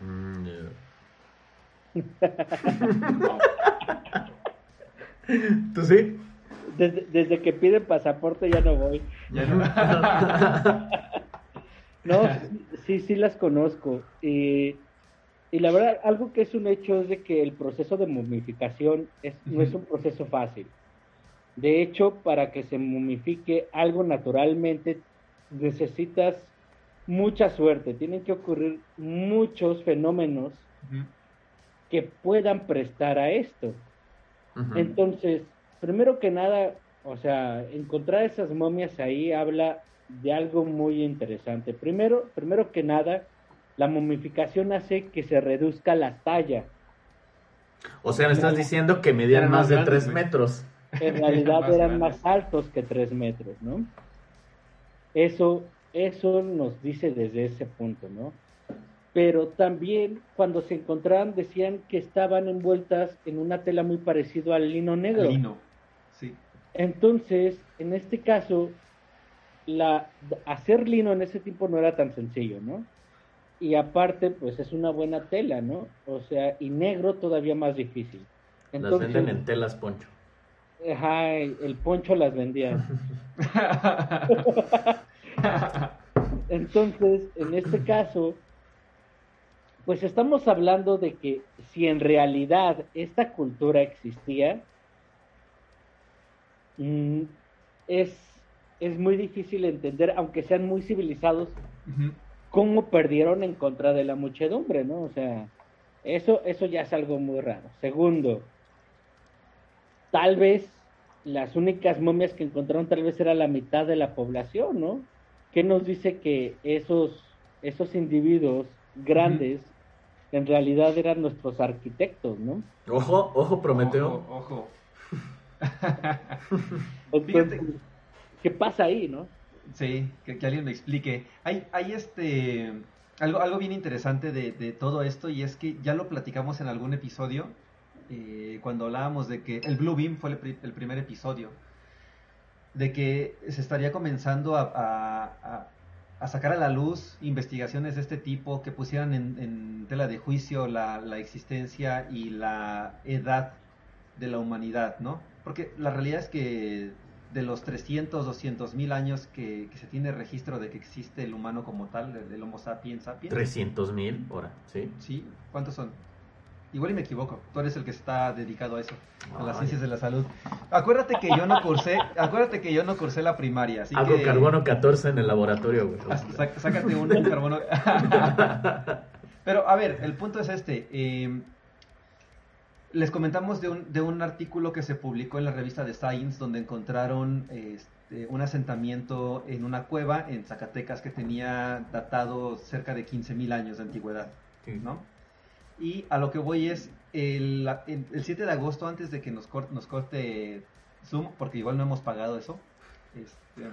[SPEAKER 1] Mm, <laughs> ¿Tú sí?
[SPEAKER 2] desde, que piden pasaporte ya no voy. Ya no. <laughs> no, sí, sí las conozco. Y, y, la verdad, algo que es un hecho es de que el proceso de momificación es, no es un proceso fácil. De hecho, para que se momifique algo naturalmente, necesitas mucha suerte. Tienen que ocurrir muchos fenómenos que puedan prestar a esto. Entonces, primero que nada, o sea, encontrar esas momias ahí habla de algo muy interesante. Primero, primero que nada, la momificación hace que se reduzca la talla.
[SPEAKER 1] O sea, me estás diciendo que medían más de tres metros.
[SPEAKER 2] En <laughs> realidad eran más altos que tres metros, ¿no? Eso, eso nos dice desde ese punto, ¿no? pero también cuando se encontraban decían que estaban envueltas en una tela muy parecido al lino negro.
[SPEAKER 3] Lino, sí.
[SPEAKER 2] Entonces, en este caso, la, hacer lino en ese tiempo no era tan sencillo, ¿no? Y aparte, pues es una buena tela, ¿no? O sea, y negro todavía más difícil.
[SPEAKER 1] las venden en telas poncho.
[SPEAKER 2] Ajá, el poncho las vendía. <laughs> Entonces, en este caso, pues estamos hablando de que si en realidad esta cultura existía, mm, es, es, muy difícil entender, aunque sean muy civilizados, cómo perdieron en contra de la muchedumbre, ¿no? O sea, eso, eso ya es algo muy raro. Segundo, tal vez las únicas momias que encontraron tal vez era la mitad de la población, ¿no? ¿Qué nos dice que esos, esos individuos grandes en realidad eran nuestros arquitectos, ¿no?
[SPEAKER 1] Ojo, ojo, Prometeo.
[SPEAKER 3] Ojo, <laughs>
[SPEAKER 2] ¿Qué pasa ahí, no?
[SPEAKER 3] Sí, que, alguien me explique. Hay, hay este algo, algo bien interesante de, todo esto y es que ya lo platicamos en algún episodio eh, cuando hablábamos de que el Blue Beam fue el, primer episodio de que se estaría comenzando a, a sacar a la luz investigaciones de este tipo que pusieran en, tela de juicio la, existencia y la edad de la humanidad, ¿no? Porque la realidad es que de los 300, 200 mil años que, se tiene registro de que existe el humano como tal, el, Homo sapiens sapiens.
[SPEAKER 1] 300 mil, ahora, ¿sí?
[SPEAKER 3] Sí, ¿cuántos son? Igual y me equivoco, tú eres el que está dedicado a eso, a las ciencias de la salud. Acuérdate que yo no cursé, <laughs> acuérdate que yo no cursé la primaria, así
[SPEAKER 1] Hago carbono 14 en el laboratorio, güey.
[SPEAKER 3] sácate un, <laughs> carbono. <laughs> Pero a ver, el punto es este. Em, les comentamos de un, de un artículo que se publicó en la revista de Science donde encontraron este, un asentamiento en una cueva en Zacatecas que tenía datado cerca de 15.000 años de antigüedad, ¿no? Y a lo que voy es, el, el 7 de agosto, antes de que nos corte, nos corte Zoom, porque igual no hemos pagado eso. Este,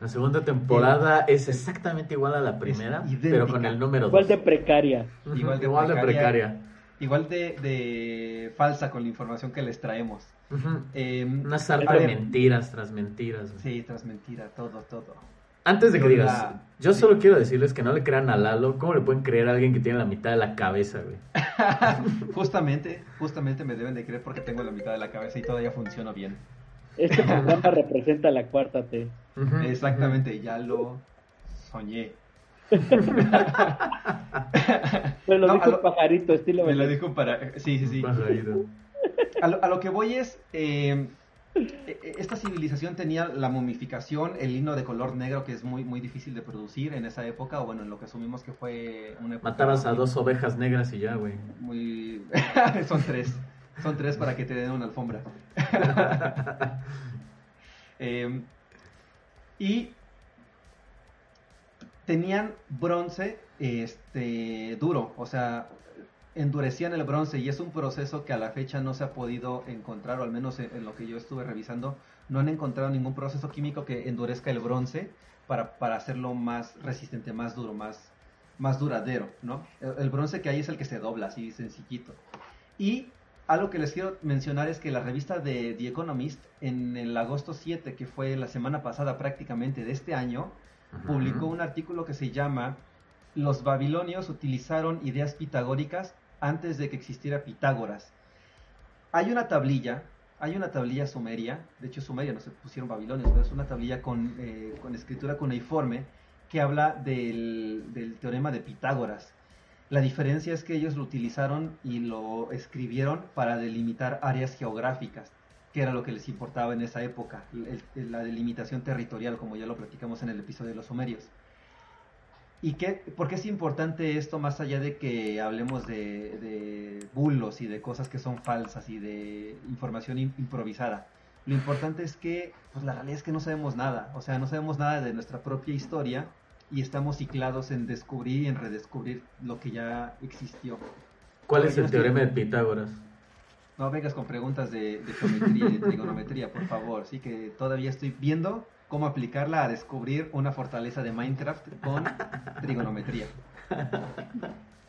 [SPEAKER 1] la segunda temporada es exactamente igual a la primera, pero con el número 2.
[SPEAKER 2] Igual de precaria.
[SPEAKER 3] Igual de, precaria, Igual de, de, falsa con la información que les traemos.
[SPEAKER 1] Em, Una sarta de mentiras tras mentiras.
[SPEAKER 3] Sí, tras mentiras, todo, todo.
[SPEAKER 1] Antes de que digas, yo solo quiero decirles que no le crean a Lalo. ¿Cómo le pueden creer a alguien que tiene la mitad de la cabeza, güey? <laughs>
[SPEAKER 3] justamente, justamente me deben de creer porque tengo la mitad de la cabeza y todavía funciona bien.
[SPEAKER 2] Este <laughs> programa representa la cuarta T.
[SPEAKER 3] Exactamente, ya lo soñé.
[SPEAKER 2] me lo dijo un pajarito, estilo.
[SPEAKER 3] Me lo dijo para. Sí, sí, sí. A lo, a lo que voy es. Eh, esta civilización tenía la momificación, el lino de color negro que es muy muy difícil de producir en esa época, o bueno, en lo que asumimos que fue una
[SPEAKER 1] época... Matabas a dos ovejas negras y ya, güey.
[SPEAKER 3] Muy... <laughs> son tres. Son tres para que te den una alfombra. <laughs> Em, y tenían bronce este duro, o sea, endurecían el bronce y es un proceso que a la fecha no se ha podido encontrar, o al menos en, lo que yo estuve revisando, no han encontrado ningún proceso químico que endurezca el bronce para, para hacerlo más resistente, más duro, más, más duradero, ¿no? El, bronce que hay es el que se dobla así sencillito. Y algo que les quiero mencionar es que la revista de The Economist, en el agosto 7, que fue la semana pasada prácticamente de este año, publicó un artículo que se llama Los babilonios utilizaron ideas pitagóricas antes de que existiera Pitágoras. Hay una tablilla hay una tablilla sumeria, de hecho sumeria no se pusieron babilonios, pero es una tablilla con, eh, con escritura cuneiforme que habla del, del, teorema de Pitágoras. La diferencia es que ellos lo utilizaron y lo escribieron para delimitar áreas geográficas, que era lo que les importaba en esa época, la delimitación territorial, como ya lo platicamos en el episodio de los sumerios. ¿Y qué, por qué es importante esto más allá de que hablemos de, bulos y de cosas que son falsas y de información improvisada? Lo importante es que, pues la realidad es que no sabemos nada, o sea, no sabemos nada de nuestra propia historia y estamos ciclados en descubrir y en redescubrir lo que ya existió.
[SPEAKER 1] ¿Cuál es el teorema de Pitágoras?
[SPEAKER 3] No vengas con preguntas de, de geometría y de trigonometría, por favor. Sí que todavía estoy viendo cómo aplicarla a descubrir una fortaleza de Minecraft con <laughs> trigonometría.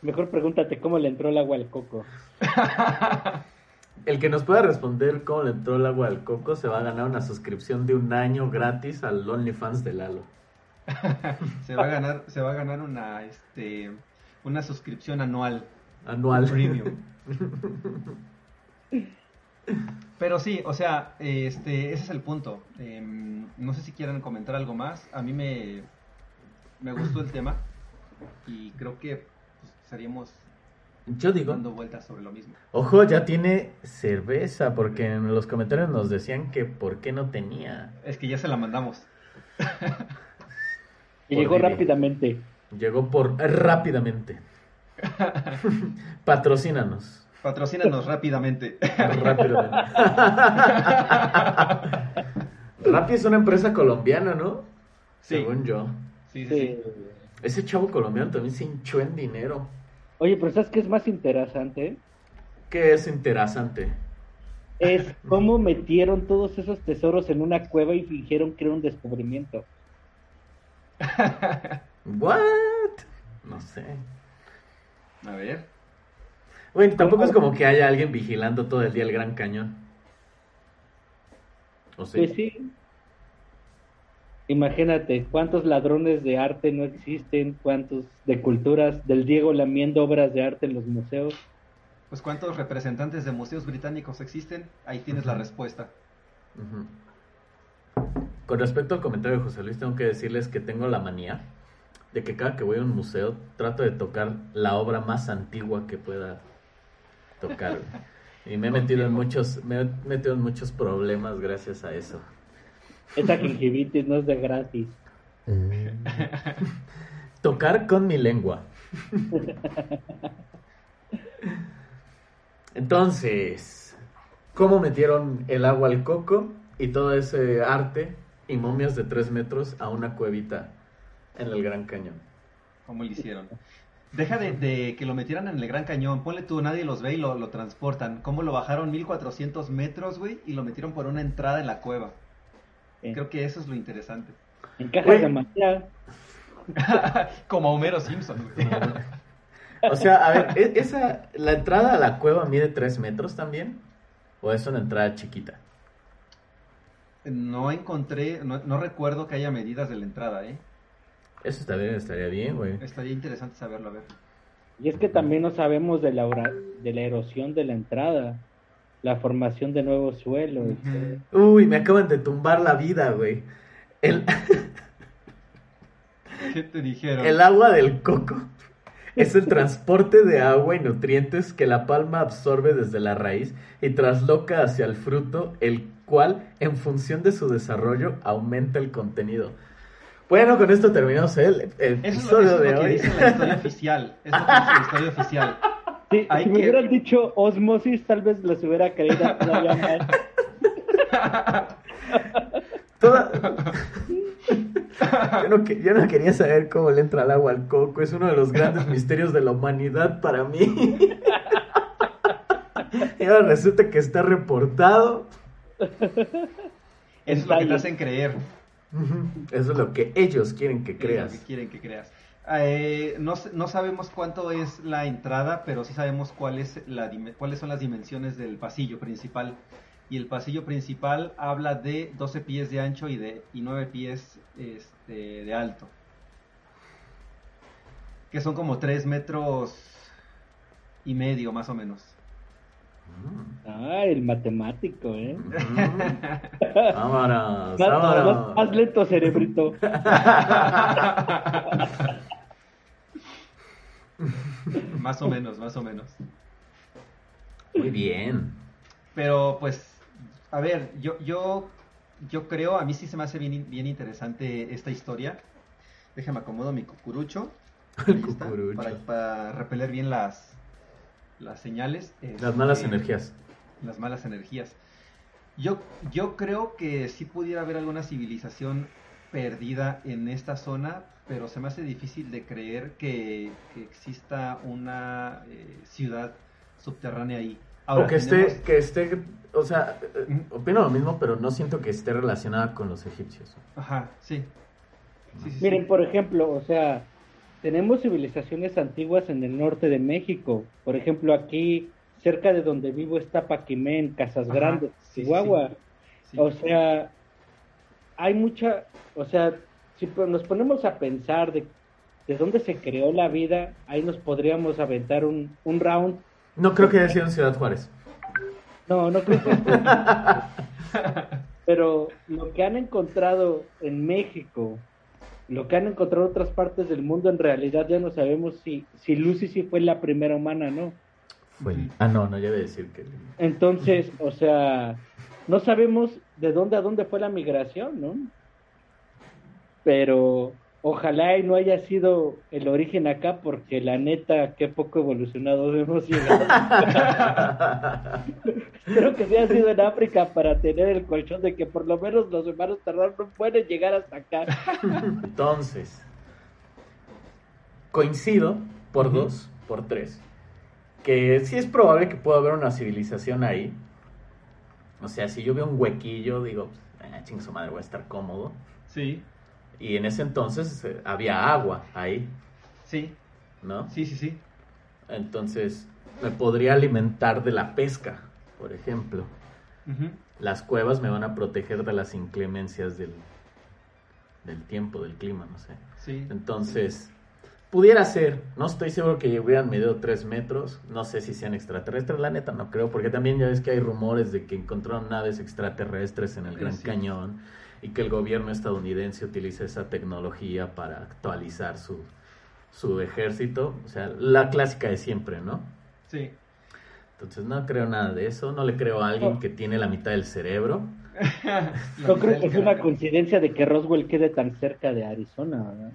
[SPEAKER 2] Mejor pregúntate cómo le entró el agua al coco.
[SPEAKER 1] El que nos pueda responder cómo le entró el agua al coco se va a ganar una suscripción de un año gratis al OnlyFans de Lalo. <laughs>
[SPEAKER 3] se va a ganar, se va a ganar una este una suscripción anual.
[SPEAKER 1] Anual.
[SPEAKER 3] Premium. <laughs> Pero sí, o sea, este, ese es el punto. Em, no sé si quieren comentar algo más. A mí me, me gustó el tema y creo que pues, estaríamos
[SPEAKER 1] yo digo,
[SPEAKER 3] dando vueltas sobre lo mismo.
[SPEAKER 1] Ojo, ya tiene cerveza, porque en los comentarios nos decían que por qué no tenía.
[SPEAKER 3] Es que ya se la mandamos.
[SPEAKER 2] y llegó rápidamente.
[SPEAKER 1] Llegó por rápidamente. <laughs> Patrocínanos.
[SPEAKER 3] Patrocínanos rápidamente.
[SPEAKER 1] rápidamente. Rappi es una empresa colombiana, ¿no? Según yo.
[SPEAKER 3] Sí, sí,
[SPEAKER 1] Ese chavo colombiano también se hinchó en dinero.
[SPEAKER 2] Oye, pero ¿sabes qué es más interesante?
[SPEAKER 1] ¿Qué es interesante?
[SPEAKER 2] Es cómo metieron todos esos tesoros en una cueva y fingieron que era un descubrimiento.
[SPEAKER 1] ¿What? No sé.
[SPEAKER 3] A ver.
[SPEAKER 1] Bueno, tampoco es como que haya alguien vigilando todo el día el Gran Cañón.
[SPEAKER 2] ¿O sí? Pues sí. Imagínate, cuántos ladrones de arte no existen, cuántos de culturas, del Diego lamiendo obras de arte en los museos.
[SPEAKER 3] Pues cuántos representantes de museos británicos existen, ahí tienes la respuesta.
[SPEAKER 1] Con respecto al comentario de José Luis, tengo que decirles que tengo la manía de que cada que voy a un museo trato de tocar la obra más antigua que pueda tocar. Y me he metido en muchos, me he metido en muchos problemas gracias a eso.
[SPEAKER 2] Esa gingivitis no es de gratis.
[SPEAKER 1] Tocar con mi lengua. Entonces, ¿cómo metieron el agua al coco y todo ese arte y momias de tres metros a una cuevita en el Gran Cañón?
[SPEAKER 3] ¿Cómo lo hicieron? Deja de, que lo metieran en el Gran Cañón. Ponle tú, nadie los ve y lo, transportan. ¿Cómo lo bajaron 1400 metros, güey? Y lo metieron por una entrada en la cueva. Creo que eso es lo interesante.
[SPEAKER 2] En cajas de
[SPEAKER 3] Como Homero Simpson, güey.
[SPEAKER 1] o sea, a ver, ¿e-, ¿esa, ¿la entrada a la cueva mide 3 metros también? ¿O es una entrada chiquita?
[SPEAKER 3] No encontré, no, no recuerdo que haya medidas de la entrada, ¿eh?
[SPEAKER 1] Eso estaría, estaría bien, güey.
[SPEAKER 3] Estaría interesante saberlo, a ver.
[SPEAKER 2] Y es que también no sabemos de la, de la erosión de la entrada, la formación de nuevos suelos.
[SPEAKER 1] Uy, me acaban de tumbar la vida, güey. El... <laughs>
[SPEAKER 3] ¿Qué te dijeron?
[SPEAKER 1] El agua del coco es el transporte de agua y nutrientes que la palma absorbe desde la raíz y trasloca hacia el fruto, el cual, en función de su desarrollo, aumenta el contenido. Bueno, con esto terminamos el, episodio de hoy.
[SPEAKER 3] Dice la historia oficial. Es lo que dice la historia oficial.
[SPEAKER 2] Sí, si me hubieran dicho osmosis, tal vez les hubiera creído todavía más. <laughs>
[SPEAKER 1] Toda... <laughs> yo, no, yo no quería saber cómo le entra el agua al coco. Es uno de los grandes <laughs> misterios de la humanidad para mí. y ahora resulta que está reportado.
[SPEAKER 3] es lo que te hacen creer.
[SPEAKER 1] Eso es lo que ellos quieren que creas.
[SPEAKER 3] que quieren que creas. Eh, no, no, sabemos cuánto es la entrada, pero sí sabemos cuál es la, cuáles son las dimensiones del pasillo principal. Y el pasillo principal habla de 12 pies de ancho y de y 9 pies este, de alto. Que son como 3 metros y medio más o menos.
[SPEAKER 2] Ah, el matemático, ¿eh?
[SPEAKER 1] Vámonos,
[SPEAKER 2] vámonos. Más, lento, cerebrito. <laughs>
[SPEAKER 3] más o menos, más o menos.
[SPEAKER 1] Muy bien.
[SPEAKER 3] Pero pues, a ver, yo, yo, yo creo, a mí sí se me hace bien, bien interesante esta historia. Déjame acomodo mi cucurucho. <laughs> para, para, repeler bien las, las señales.
[SPEAKER 1] las malas este, energías
[SPEAKER 3] las malas energías. Yo, yo creo que sí pudiera haber alguna civilización perdida en esta zona, pero se me hace difícil de creer que, exista una eh, ciudad subterránea ahí.
[SPEAKER 1] o que esté, que esté, o sea, eh, opino lo mismo, pero no siento que esté relacionada con los egipcios.
[SPEAKER 3] Ajá, sí.
[SPEAKER 2] Miren, por ejemplo, o sea, tenemos civilizaciones antiguas en el norte de México. Por ejemplo, aquí cerca de donde vivo está Paquimén, Casas Grandes, Chihuahua. O sea, hay mucha, o sea, si nos ponemos a pensar de, de dónde se creó la vida, ahí nos podríamos aventar un, un round.
[SPEAKER 1] No creo que haya sido en Ciudad Juárez.
[SPEAKER 2] No, no creo que <laughs> Pero lo que han encontrado en México, lo que han encontrado en otras partes del mundo, en realidad ya no sabemos si, si Lucy sí fue la primera humana, ¿no?
[SPEAKER 1] Ah, no, no, ya voy a decir que...
[SPEAKER 2] Entonces, o sea, no sabemos de dónde a dónde fue la migración, ¿no? Pero ojalá y no haya sido el origen acá, porque la neta, qué poco evolucionado <laughs> hemos llegado. <laughs> Espero que sea sido en África para tener el colchón de que por lo menos los humanos terranos no pueden llegar hasta acá.
[SPEAKER 1] Entonces, coincido por dos, por tres que sí es probable que pueda haber una civilización ahí. O sea, si yo veo un huequillo, digo, eh, ching su madre, voy a estar cómodo.
[SPEAKER 3] Sí.
[SPEAKER 1] Y en ese entonces eh, había agua ahí.
[SPEAKER 3] Sí.
[SPEAKER 1] ¿No?
[SPEAKER 3] Sí, sí, sí.
[SPEAKER 1] Entonces, me podría alimentar de la pesca, por ejemplo. Las cuevas me van a proteger de las inclemencias del, del tiempo, del clima, no sé.
[SPEAKER 3] Sí.
[SPEAKER 1] Entonces, Pudiera ser, no estoy seguro que hubieran medido tres metros, no sé si sean extraterrestres, la neta no creo, porque también ya ves que hay rumores de que encontraron naves extraterrestres en el Gran Cañón y que el gobierno estadounidense utiliza esa tecnología para actualizar su, su ejército, o sea, la clásica de siempre, ¿no?
[SPEAKER 3] Sí.
[SPEAKER 1] Entonces no creo nada de eso, no le creo a alguien que tiene la mitad del cerebro. <laughs>
[SPEAKER 2] Yo creo que es una coincidencia de que Roswell quede tan cerca de Arizona, ¿verdad?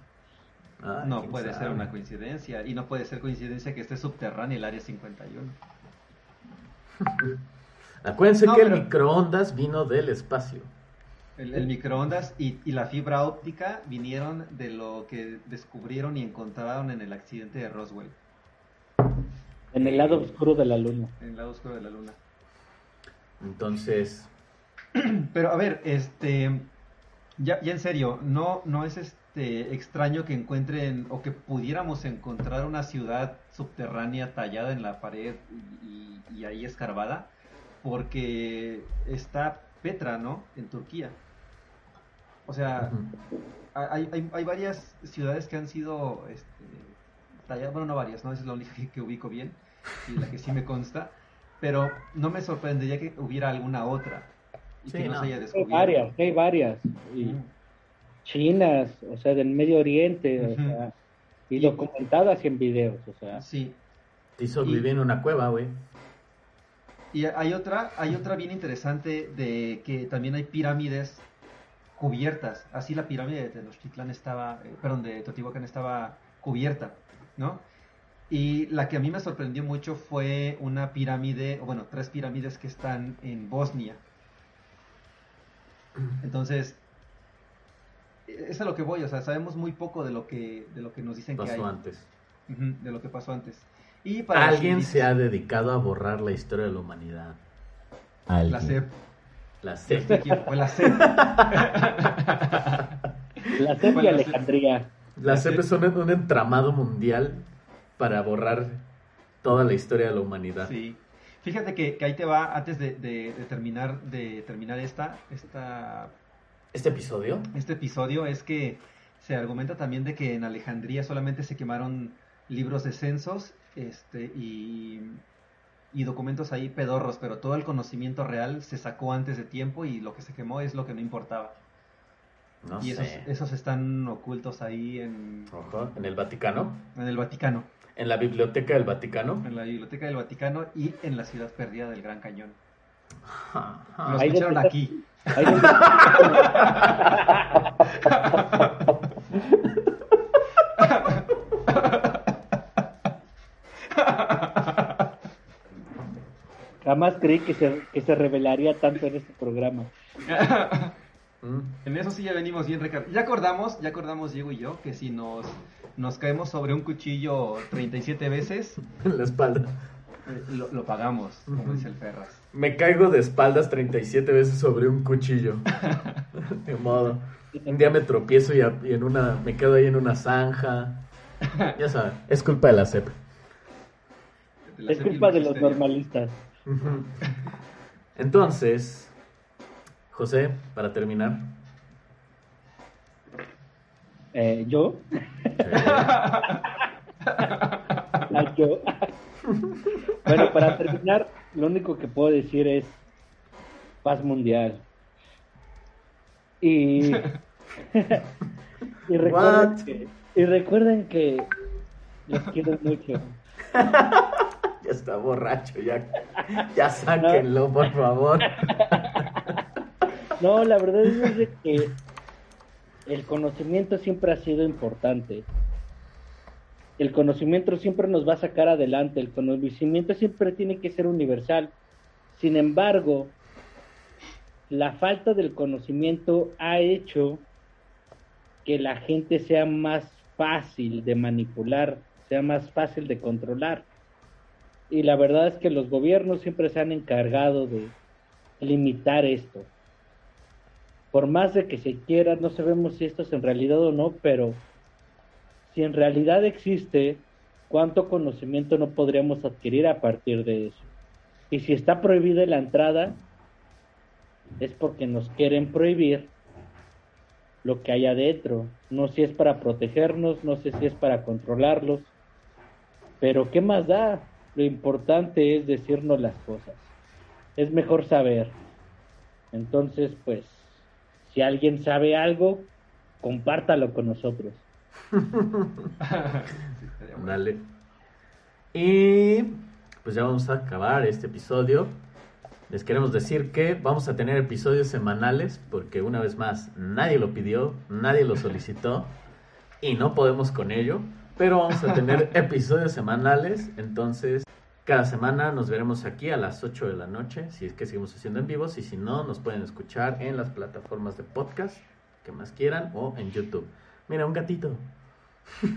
[SPEAKER 3] no puede ser una coincidencia. Y no puede ser coincidencia que esté subterráneo el área 51. <laughs>
[SPEAKER 1] Acuérdense que el microondas vino del espacio.
[SPEAKER 3] El, microondas y, la fibra óptica vinieron de lo que descubrieron y encontraron en el accidente de Roswell.
[SPEAKER 2] En el lado oscuro de la luna.
[SPEAKER 3] En el lado oscuro de la luna.
[SPEAKER 1] Entonces. <clears throat>
[SPEAKER 3] Pero a ver, este. Ya, ya en serio, no, no es este este, extraño que encuentren o que pudiéramos encontrar una ciudad subterránea tallada en la pared y, ahí escarbada, porque está Petra, ¿no? En Turquía. O sea, hay, hay, varias ciudades que han sido este, talladas, bueno, no varias, ¿no? Esa es la única <laughs> que, ubico bien y la que sí me consta, pero no me sorprendería que hubiera alguna otra y que no, se haya descubierto.
[SPEAKER 2] Hay varias, hay varias. Y chinas, o sea, del Medio Oriente, o sea, y documentadas en videos, o sea.
[SPEAKER 3] Sí.
[SPEAKER 1] Hizo vivir en una cueva, güey.
[SPEAKER 3] Y hay otra, hay otra bien interesante de que también hay pirámides cubiertas. Así la pirámide de Tenochtitlán estaba, eh, perdón, de Teotihuacán estaba cubierta, ¿no? Y la que a mí me sorprendió mucho fue una pirámide, o bueno, tres pirámides que están en Bosnia. Entonces, es a lo que voy, o sea, sabemos muy poco de lo que, de lo que nos dicen
[SPEAKER 1] que
[SPEAKER 3] hay.
[SPEAKER 1] antes.
[SPEAKER 3] de lo que pasó antes. Y
[SPEAKER 1] para Alguien se ha dedicado a borrar la historia de la humanidad.
[SPEAKER 3] La CEP.
[SPEAKER 1] La CEP.
[SPEAKER 3] Fue la CEP.
[SPEAKER 2] la CEP y Alejandría.
[SPEAKER 1] La CEP es un, entramado mundial para borrar toda la historia de la humanidad.
[SPEAKER 3] Sí. Fíjate que, ahí te va, antes de, de, terminar, de terminar esta, esta
[SPEAKER 1] ¿Este episodio?
[SPEAKER 3] Este episodio es que se argumenta también de que en Alejandría solamente se quemaron libros de censos este, y, y documentos ahí pedorros, pero todo el conocimiento real se sacó antes de tiempo y lo que se quemó es lo que no importaba.
[SPEAKER 1] No
[SPEAKER 3] y
[SPEAKER 1] sé.
[SPEAKER 3] esos, esos están ocultos ahí en,
[SPEAKER 1] Ojo, en el Vaticano,
[SPEAKER 3] en el Vaticano,
[SPEAKER 1] en la biblioteca del Vaticano.
[SPEAKER 3] en la biblioteca del Vaticano y en la ciudad perdida del Gran Cañón.
[SPEAKER 1] Ajá.
[SPEAKER 3] Lo
[SPEAKER 2] Ahí
[SPEAKER 3] escucharon
[SPEAKER 2] donde
[SPEAKER 3] aquí. <laughs>
[SPEAKER 2] Ahí donde- <laughs> Jamás creí que se, que se revelaría tanto en este programa.
[SPEAKER 3] En eso sí ya venimos bien Ricardo. Ya acordamos, ya acordamos Diego y yo que si nos, nos caemos sobre un cuchillo 37 veces, <laughs>
[SPEAKER 1] En la espalda.
[SPEAKER 3] eh, lo, lo pagamos, como dice el Ferras.
[SPEAKER 1] Me caigo de espaldas 37 veces sobre un cuchillo. <laughs> De modo. Un día me tropiezo y, a- y en una me quedo ahí en una zanja. Ya sabes, es culpa de la CEP.
[SPEAKER 3] De
[SPEAKER 2] Es culpa de los normalistas.
[SPEAKER 1] Entonces, José, para terminar.
[SPEAKER 2] Eh, ¿Yo? <laughs> Ah, yo. bueno, para terminar, lo único que puedo decir es paz mundial. Y, <laughs> y recuerden que, y recuerden que los quiero mucho. <laughs>
[SPEAKER 1] ya está borracho, ya, ya sáquenlo, por favor.
[SPEAKER 2] No, la verdad es de que el conocimiento siempre ha sido importante. El conocimiento siempre nos va a sacar adelante. El conocimiento siempre tiene que ser universal. Sin embargo, la falta del conocimiento ha hecho que la gente sea más fácil de manipular, sea más fácil de controlar. Y la verdad es que los gobiernos siempre se han encargado de limitar esto por más de que se quiera, no sabemos si esto es en realidad o no, pero si en realidad existe, ¿cuánto conocimiento no podríamos adquirir a partir de eso? Y si está prohibida la entrada, es porque nos quieren prohibir lo que hay adentro. No sé si es para protegernos, no sé si es para controlarlos, pero ¿qué más da? Lo importante es decirnos las cosas. Es mejor saber. Entonces, pues, si alguien sabe algo, compártalo con nosotros. <laughs>
[SPEAKER 1] Dale. Y pues ya vamos a acabar este episodio. Les queremos decir que vamos a tener episodios semanales porque una vez más nadie lo pidió, nadie lo solicitó y no podemos con ello. Pero vamos a <laughs> tener episodios semanales, entonces cada semana nos veremos aquí a las 8 de la noche, si es que seguimos haciendo en vivos, y si no, nos pueden escuchar en las plataformas de podcast que más quieran o en YouTube. Mira, un gatito. <laughs>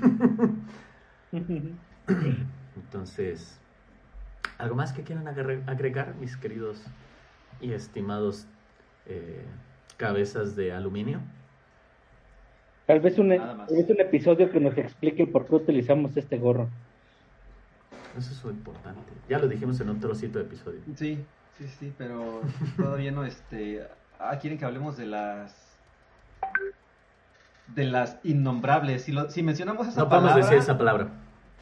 [SPEAKER 1] Entonces, ¿algo más que quieran agre- agregar, mis queridos y estimados eh, cabezas de aluminio?
[SPEAKER 2] Tal vez, un,
[SPEAKER 3] más.
[SPEAKER 2] tal vez un episodio que nos explique por qué utilizamos este gorro.
[SPEAKER 1] Eso es lo importante. Ya lo dijimos en un trocito de episodio.
[SPEAKER 3] Sí, sí, sí, pero <laughs> todavía no, este... Ah, quieren que hablemos de las... De las innombrables. Si, lo- si mencionamos esa
[SPEAKER 1] No podemos
[SPEAKER 3] palabra,
[SPEAKER 1] decir esa palabra.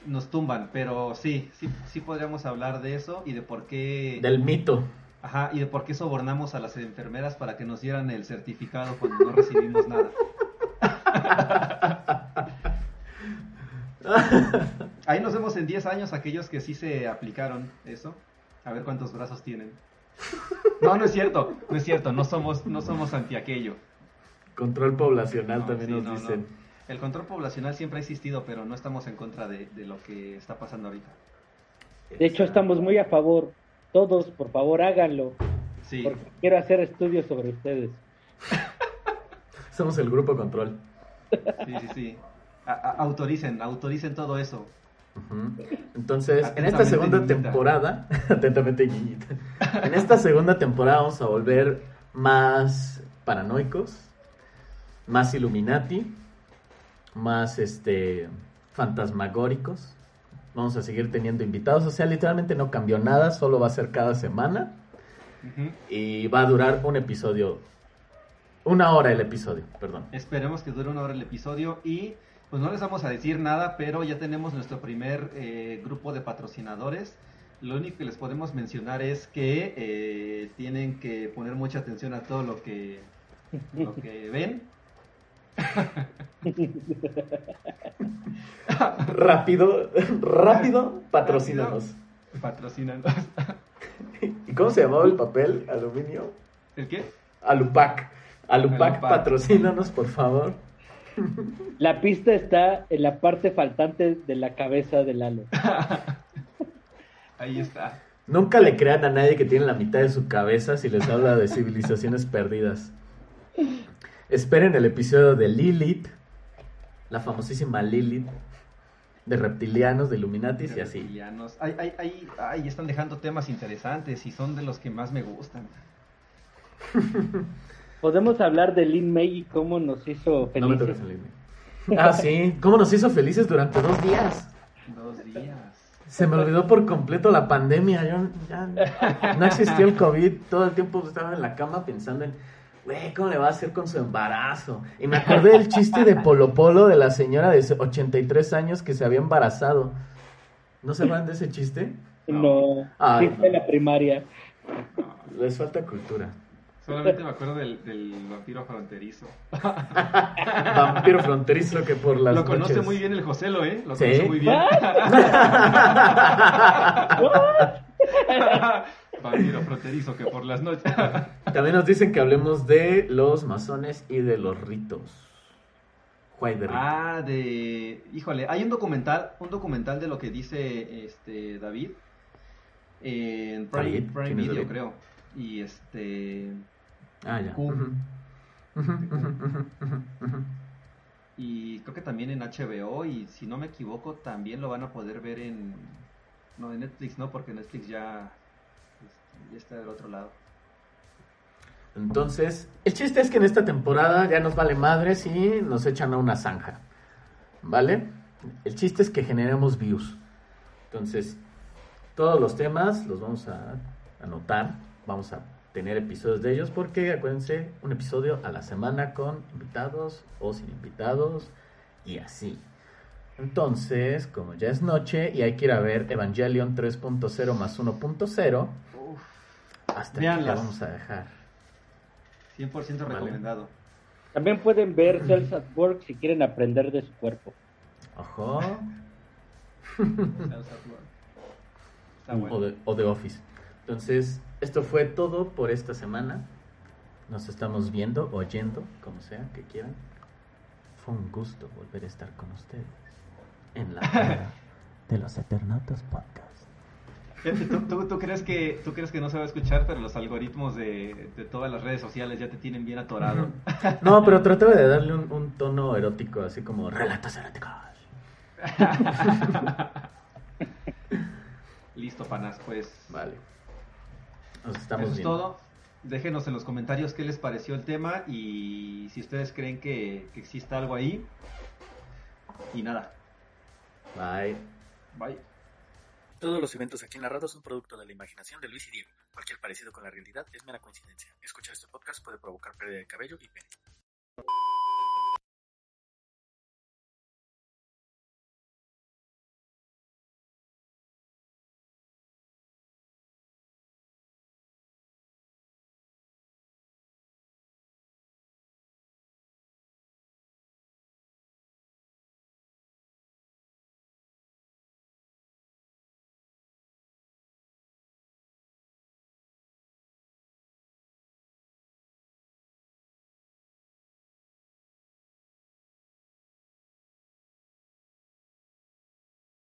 [SPEAKER 3] nos tumban, pero sí, sí, sí podríamos hablar de eso y de por qué...
[SPEAKER 1] Del mito.
[SPEAKER 3] Ajá, y de por qué sobornamos a las enfermeras para que nos dieran el certificado cuando no recibimos nada. <laughs> Ahí nos vemos en 10 años aquellos que sí se aplicaron eso. A ver cuántos brazos tienen. No, no es cierto, no es cierto, no somos, no somos anti aquello.
[SPEAKER 1] Control poblacional
[SPEAKER 3] No,
[SPEAKER 1] también
[SPEAKER 3] sí,
[SPEAKER 1] nos
[SPEAKER 3] no, no.
[SPEAKER 1] dicen.
[SPEAKER 3] El control poblacional siempre ha existido, pero no estamos en contra de, de lo que está pasando ahorita.
[SPEAKER 2] De hecho, estamos muy a favor. Todos, por favor, háganlo.
[SPEAKER 3] Sí,
[SPEAKER 2] Porque quiero hacer estudios sobre ustedes. <laughs>
[SPEAKER 1] Somos el grupo control.
[SPEAKER 3] Sí, sí, sí. A- a- autoricen, autoricen todo eso.
[SPEAKER 1] Entonces, en esta segunda temporada, <laughs> atentamente Guiñita, en esta segunda temporada vamos a volver más paranoicos, más Illuminati, más este fantasmagóricos. Vamos a seguir teniendo invitados, o sea, literalmente no cambió nada, solo va a ser cada semana y va a durar un episodio, una hora el episodio, perdón.
[SPEAKER 3] Esperemos que dure una hora el episodio y pues no les vamos a decir nada, pero ya tenemos nuestro primer eh, grupo de patrocinadores. Lo único que les podemos mencionar es que eh, tienen que poner mucha atención a todo lo que, lo que <laughs> ven.
[SPEAKER 1] rápido, rápido, patrocínanos.
[SPEAKER 3] Patrocínanos.
[SPEAKER 1] ¿Y cómo se llamaba el papel? ¿Aluminio?
[SPEAKER 3] ¿El qué?
[SPEAKER 1] Alupac. Alupac,
[SPEAKER 3] Alupac.
[SPEAKER 1] patrocínanos, por favor.
[SPEAKER 2] La pista está en la parte faltante de la cabeza del halo. <laughs>
[SPEAKER 3] Ahí está.
[SPEAKER 1] Nunca le crean a nadie que tiene la mitad de su cabeza si les habla de civilizaciones perdidas. Esperen el episodio de Lilith, la famosísima Lilith, de reptilianos, de Illuminatis y así.
[SPEAKER 3] Reptilianos. Ay, ay, ay, ay, están dejando temas interesantes y son de los que más me gustan. <laughs>
[SPEAKER 2] Podemos hablar de Lin May y cómo nos hizo
[SPEAKER 1] No me
[SPEAKER 2] felices.
[SPEAKER 1] toques el Lilith. Ah, sí. ¿Cómo nos hizo felices durante dos días?
[SPEAKER 3] Dos días.
[SPEAKER 1] Se me olvidó por completo la pandemia. Yo ya no existió el COVID. Todo el tiempo estaba en la cama pensando en, güey, ¿cómo le va a hacer con su embarazo? Y me acordé del chiste de Polo Polo de la señora de 83 años que se había embarazado. ¿No se van de ese chiste?
[SPEAKER 2] No,
[SPEAKER 1] Ay,
[SPEAKER 2] sí fue
[SPEAKER 1] no.
[SPEAKER 2] la primaria.
[SPEAKER 1] Les falta cultura.
[SPEAKER 3] Solamente me acuerdo del, del vampiro fronterizo. <laughs>
[SPEAKER 1] Vampiro fronterizo que por las
[SPEAKER 3] Lo conoce
[SPEAKER 1] noches-
[SPEAKER 3] muy bien el Joselo, ¿eh? Lo
[SPEAKER 1] ¿Sí?
[SPEAKER 3] conoce muy bien. <laughs> Vampiro fronterizo que por las noches. <laughs>
[SPEAKER 1] También nos dicen que hablemos de los masones y de los ritos. De
[SPEAKER 3] ah, de. Híjole, hay un documental, un documental de lo que dice este David. En Prime, Prime
[SPEAKER 1] ¿quién es
[SPEAKER 3] Video,
[SPEAKER 1] David?
[SPEAKER 3] creo. Y este.
[SPEAKER 1] Ah, ya.
[SPEAKER 3] Y creo que también en HBO. Y si no me equivoco, también lo van a poder ver en. No, en Netflix no, porque Netflix ya. este, ya está del otro lado.
[SPEAKER 1] Entonces, el chiste es que en esta temporada ya nos vale madres y nos echan a una zanja. ¿Vale? El chiste es que generemos views. Entonces, todos los temas los vamos a anotar. Vamos a tener episodios de ellos porque acuérdense, un episodio a la semana con invitados o sin invitados y así. Entonces, como ya es noche y hay que ir a ver Evangelion 3.0 más 1.0,
[SPEAKER 3] Uf,
[SPEAKER 1] hasta aquí la vamos a dejar.
[SPEAKER 3] 100%
[SPEAKER 1] Vale.
[SPEAKER 3] recomendado.
[SPEAKER 2] También pueden ver Cells at Work si quieren aprender de su cuerpo.
[SPEAKER 1] Ojo. <laughs>
[SPEAKER 3] Está bueno.
[SPEAKER 1] O de, o de Office. Entonces, esto fue todo por esta semana. Nos estamos viendo, oyendo, como sea que quieran. Fue un gusto volver a estar con ustedes en la <laughs> hora de los Eternautas Podcast.
[SPEAKER 3] ¿Tú, tú, tú crees que, tú crees que no se va a escuchar, pero los algoritmos de, de todas las redes sociales ya te tienen bien atorado.
[SPEAKER 1] No, pero trataba de darle un, un tono erótico, así como relatos eróticos. <laughs>
[SPEAKER 3] Listo, panas, pues.
[SPEAKER 1] Vale. Nos estamos
[SPEAKER 3] Eso es
[SPEAKER 1] viendo.
[SPEAKER 3] todo. Déjenos en los comentarios qué les pareció el tema y si ustedes creen que, que exista algo ahí. Y nada,
[SPEAKER 1] Bye.
[SPEAKER 3] bye.
[SPEAKER 4] Todos los eventos aquí narrados son producto de la imaginación de Luis y Diego. Cualquier parecido con la realidad es mera coincidencia. Escuchar este podcast puede provocar pérdida de cabello y pene.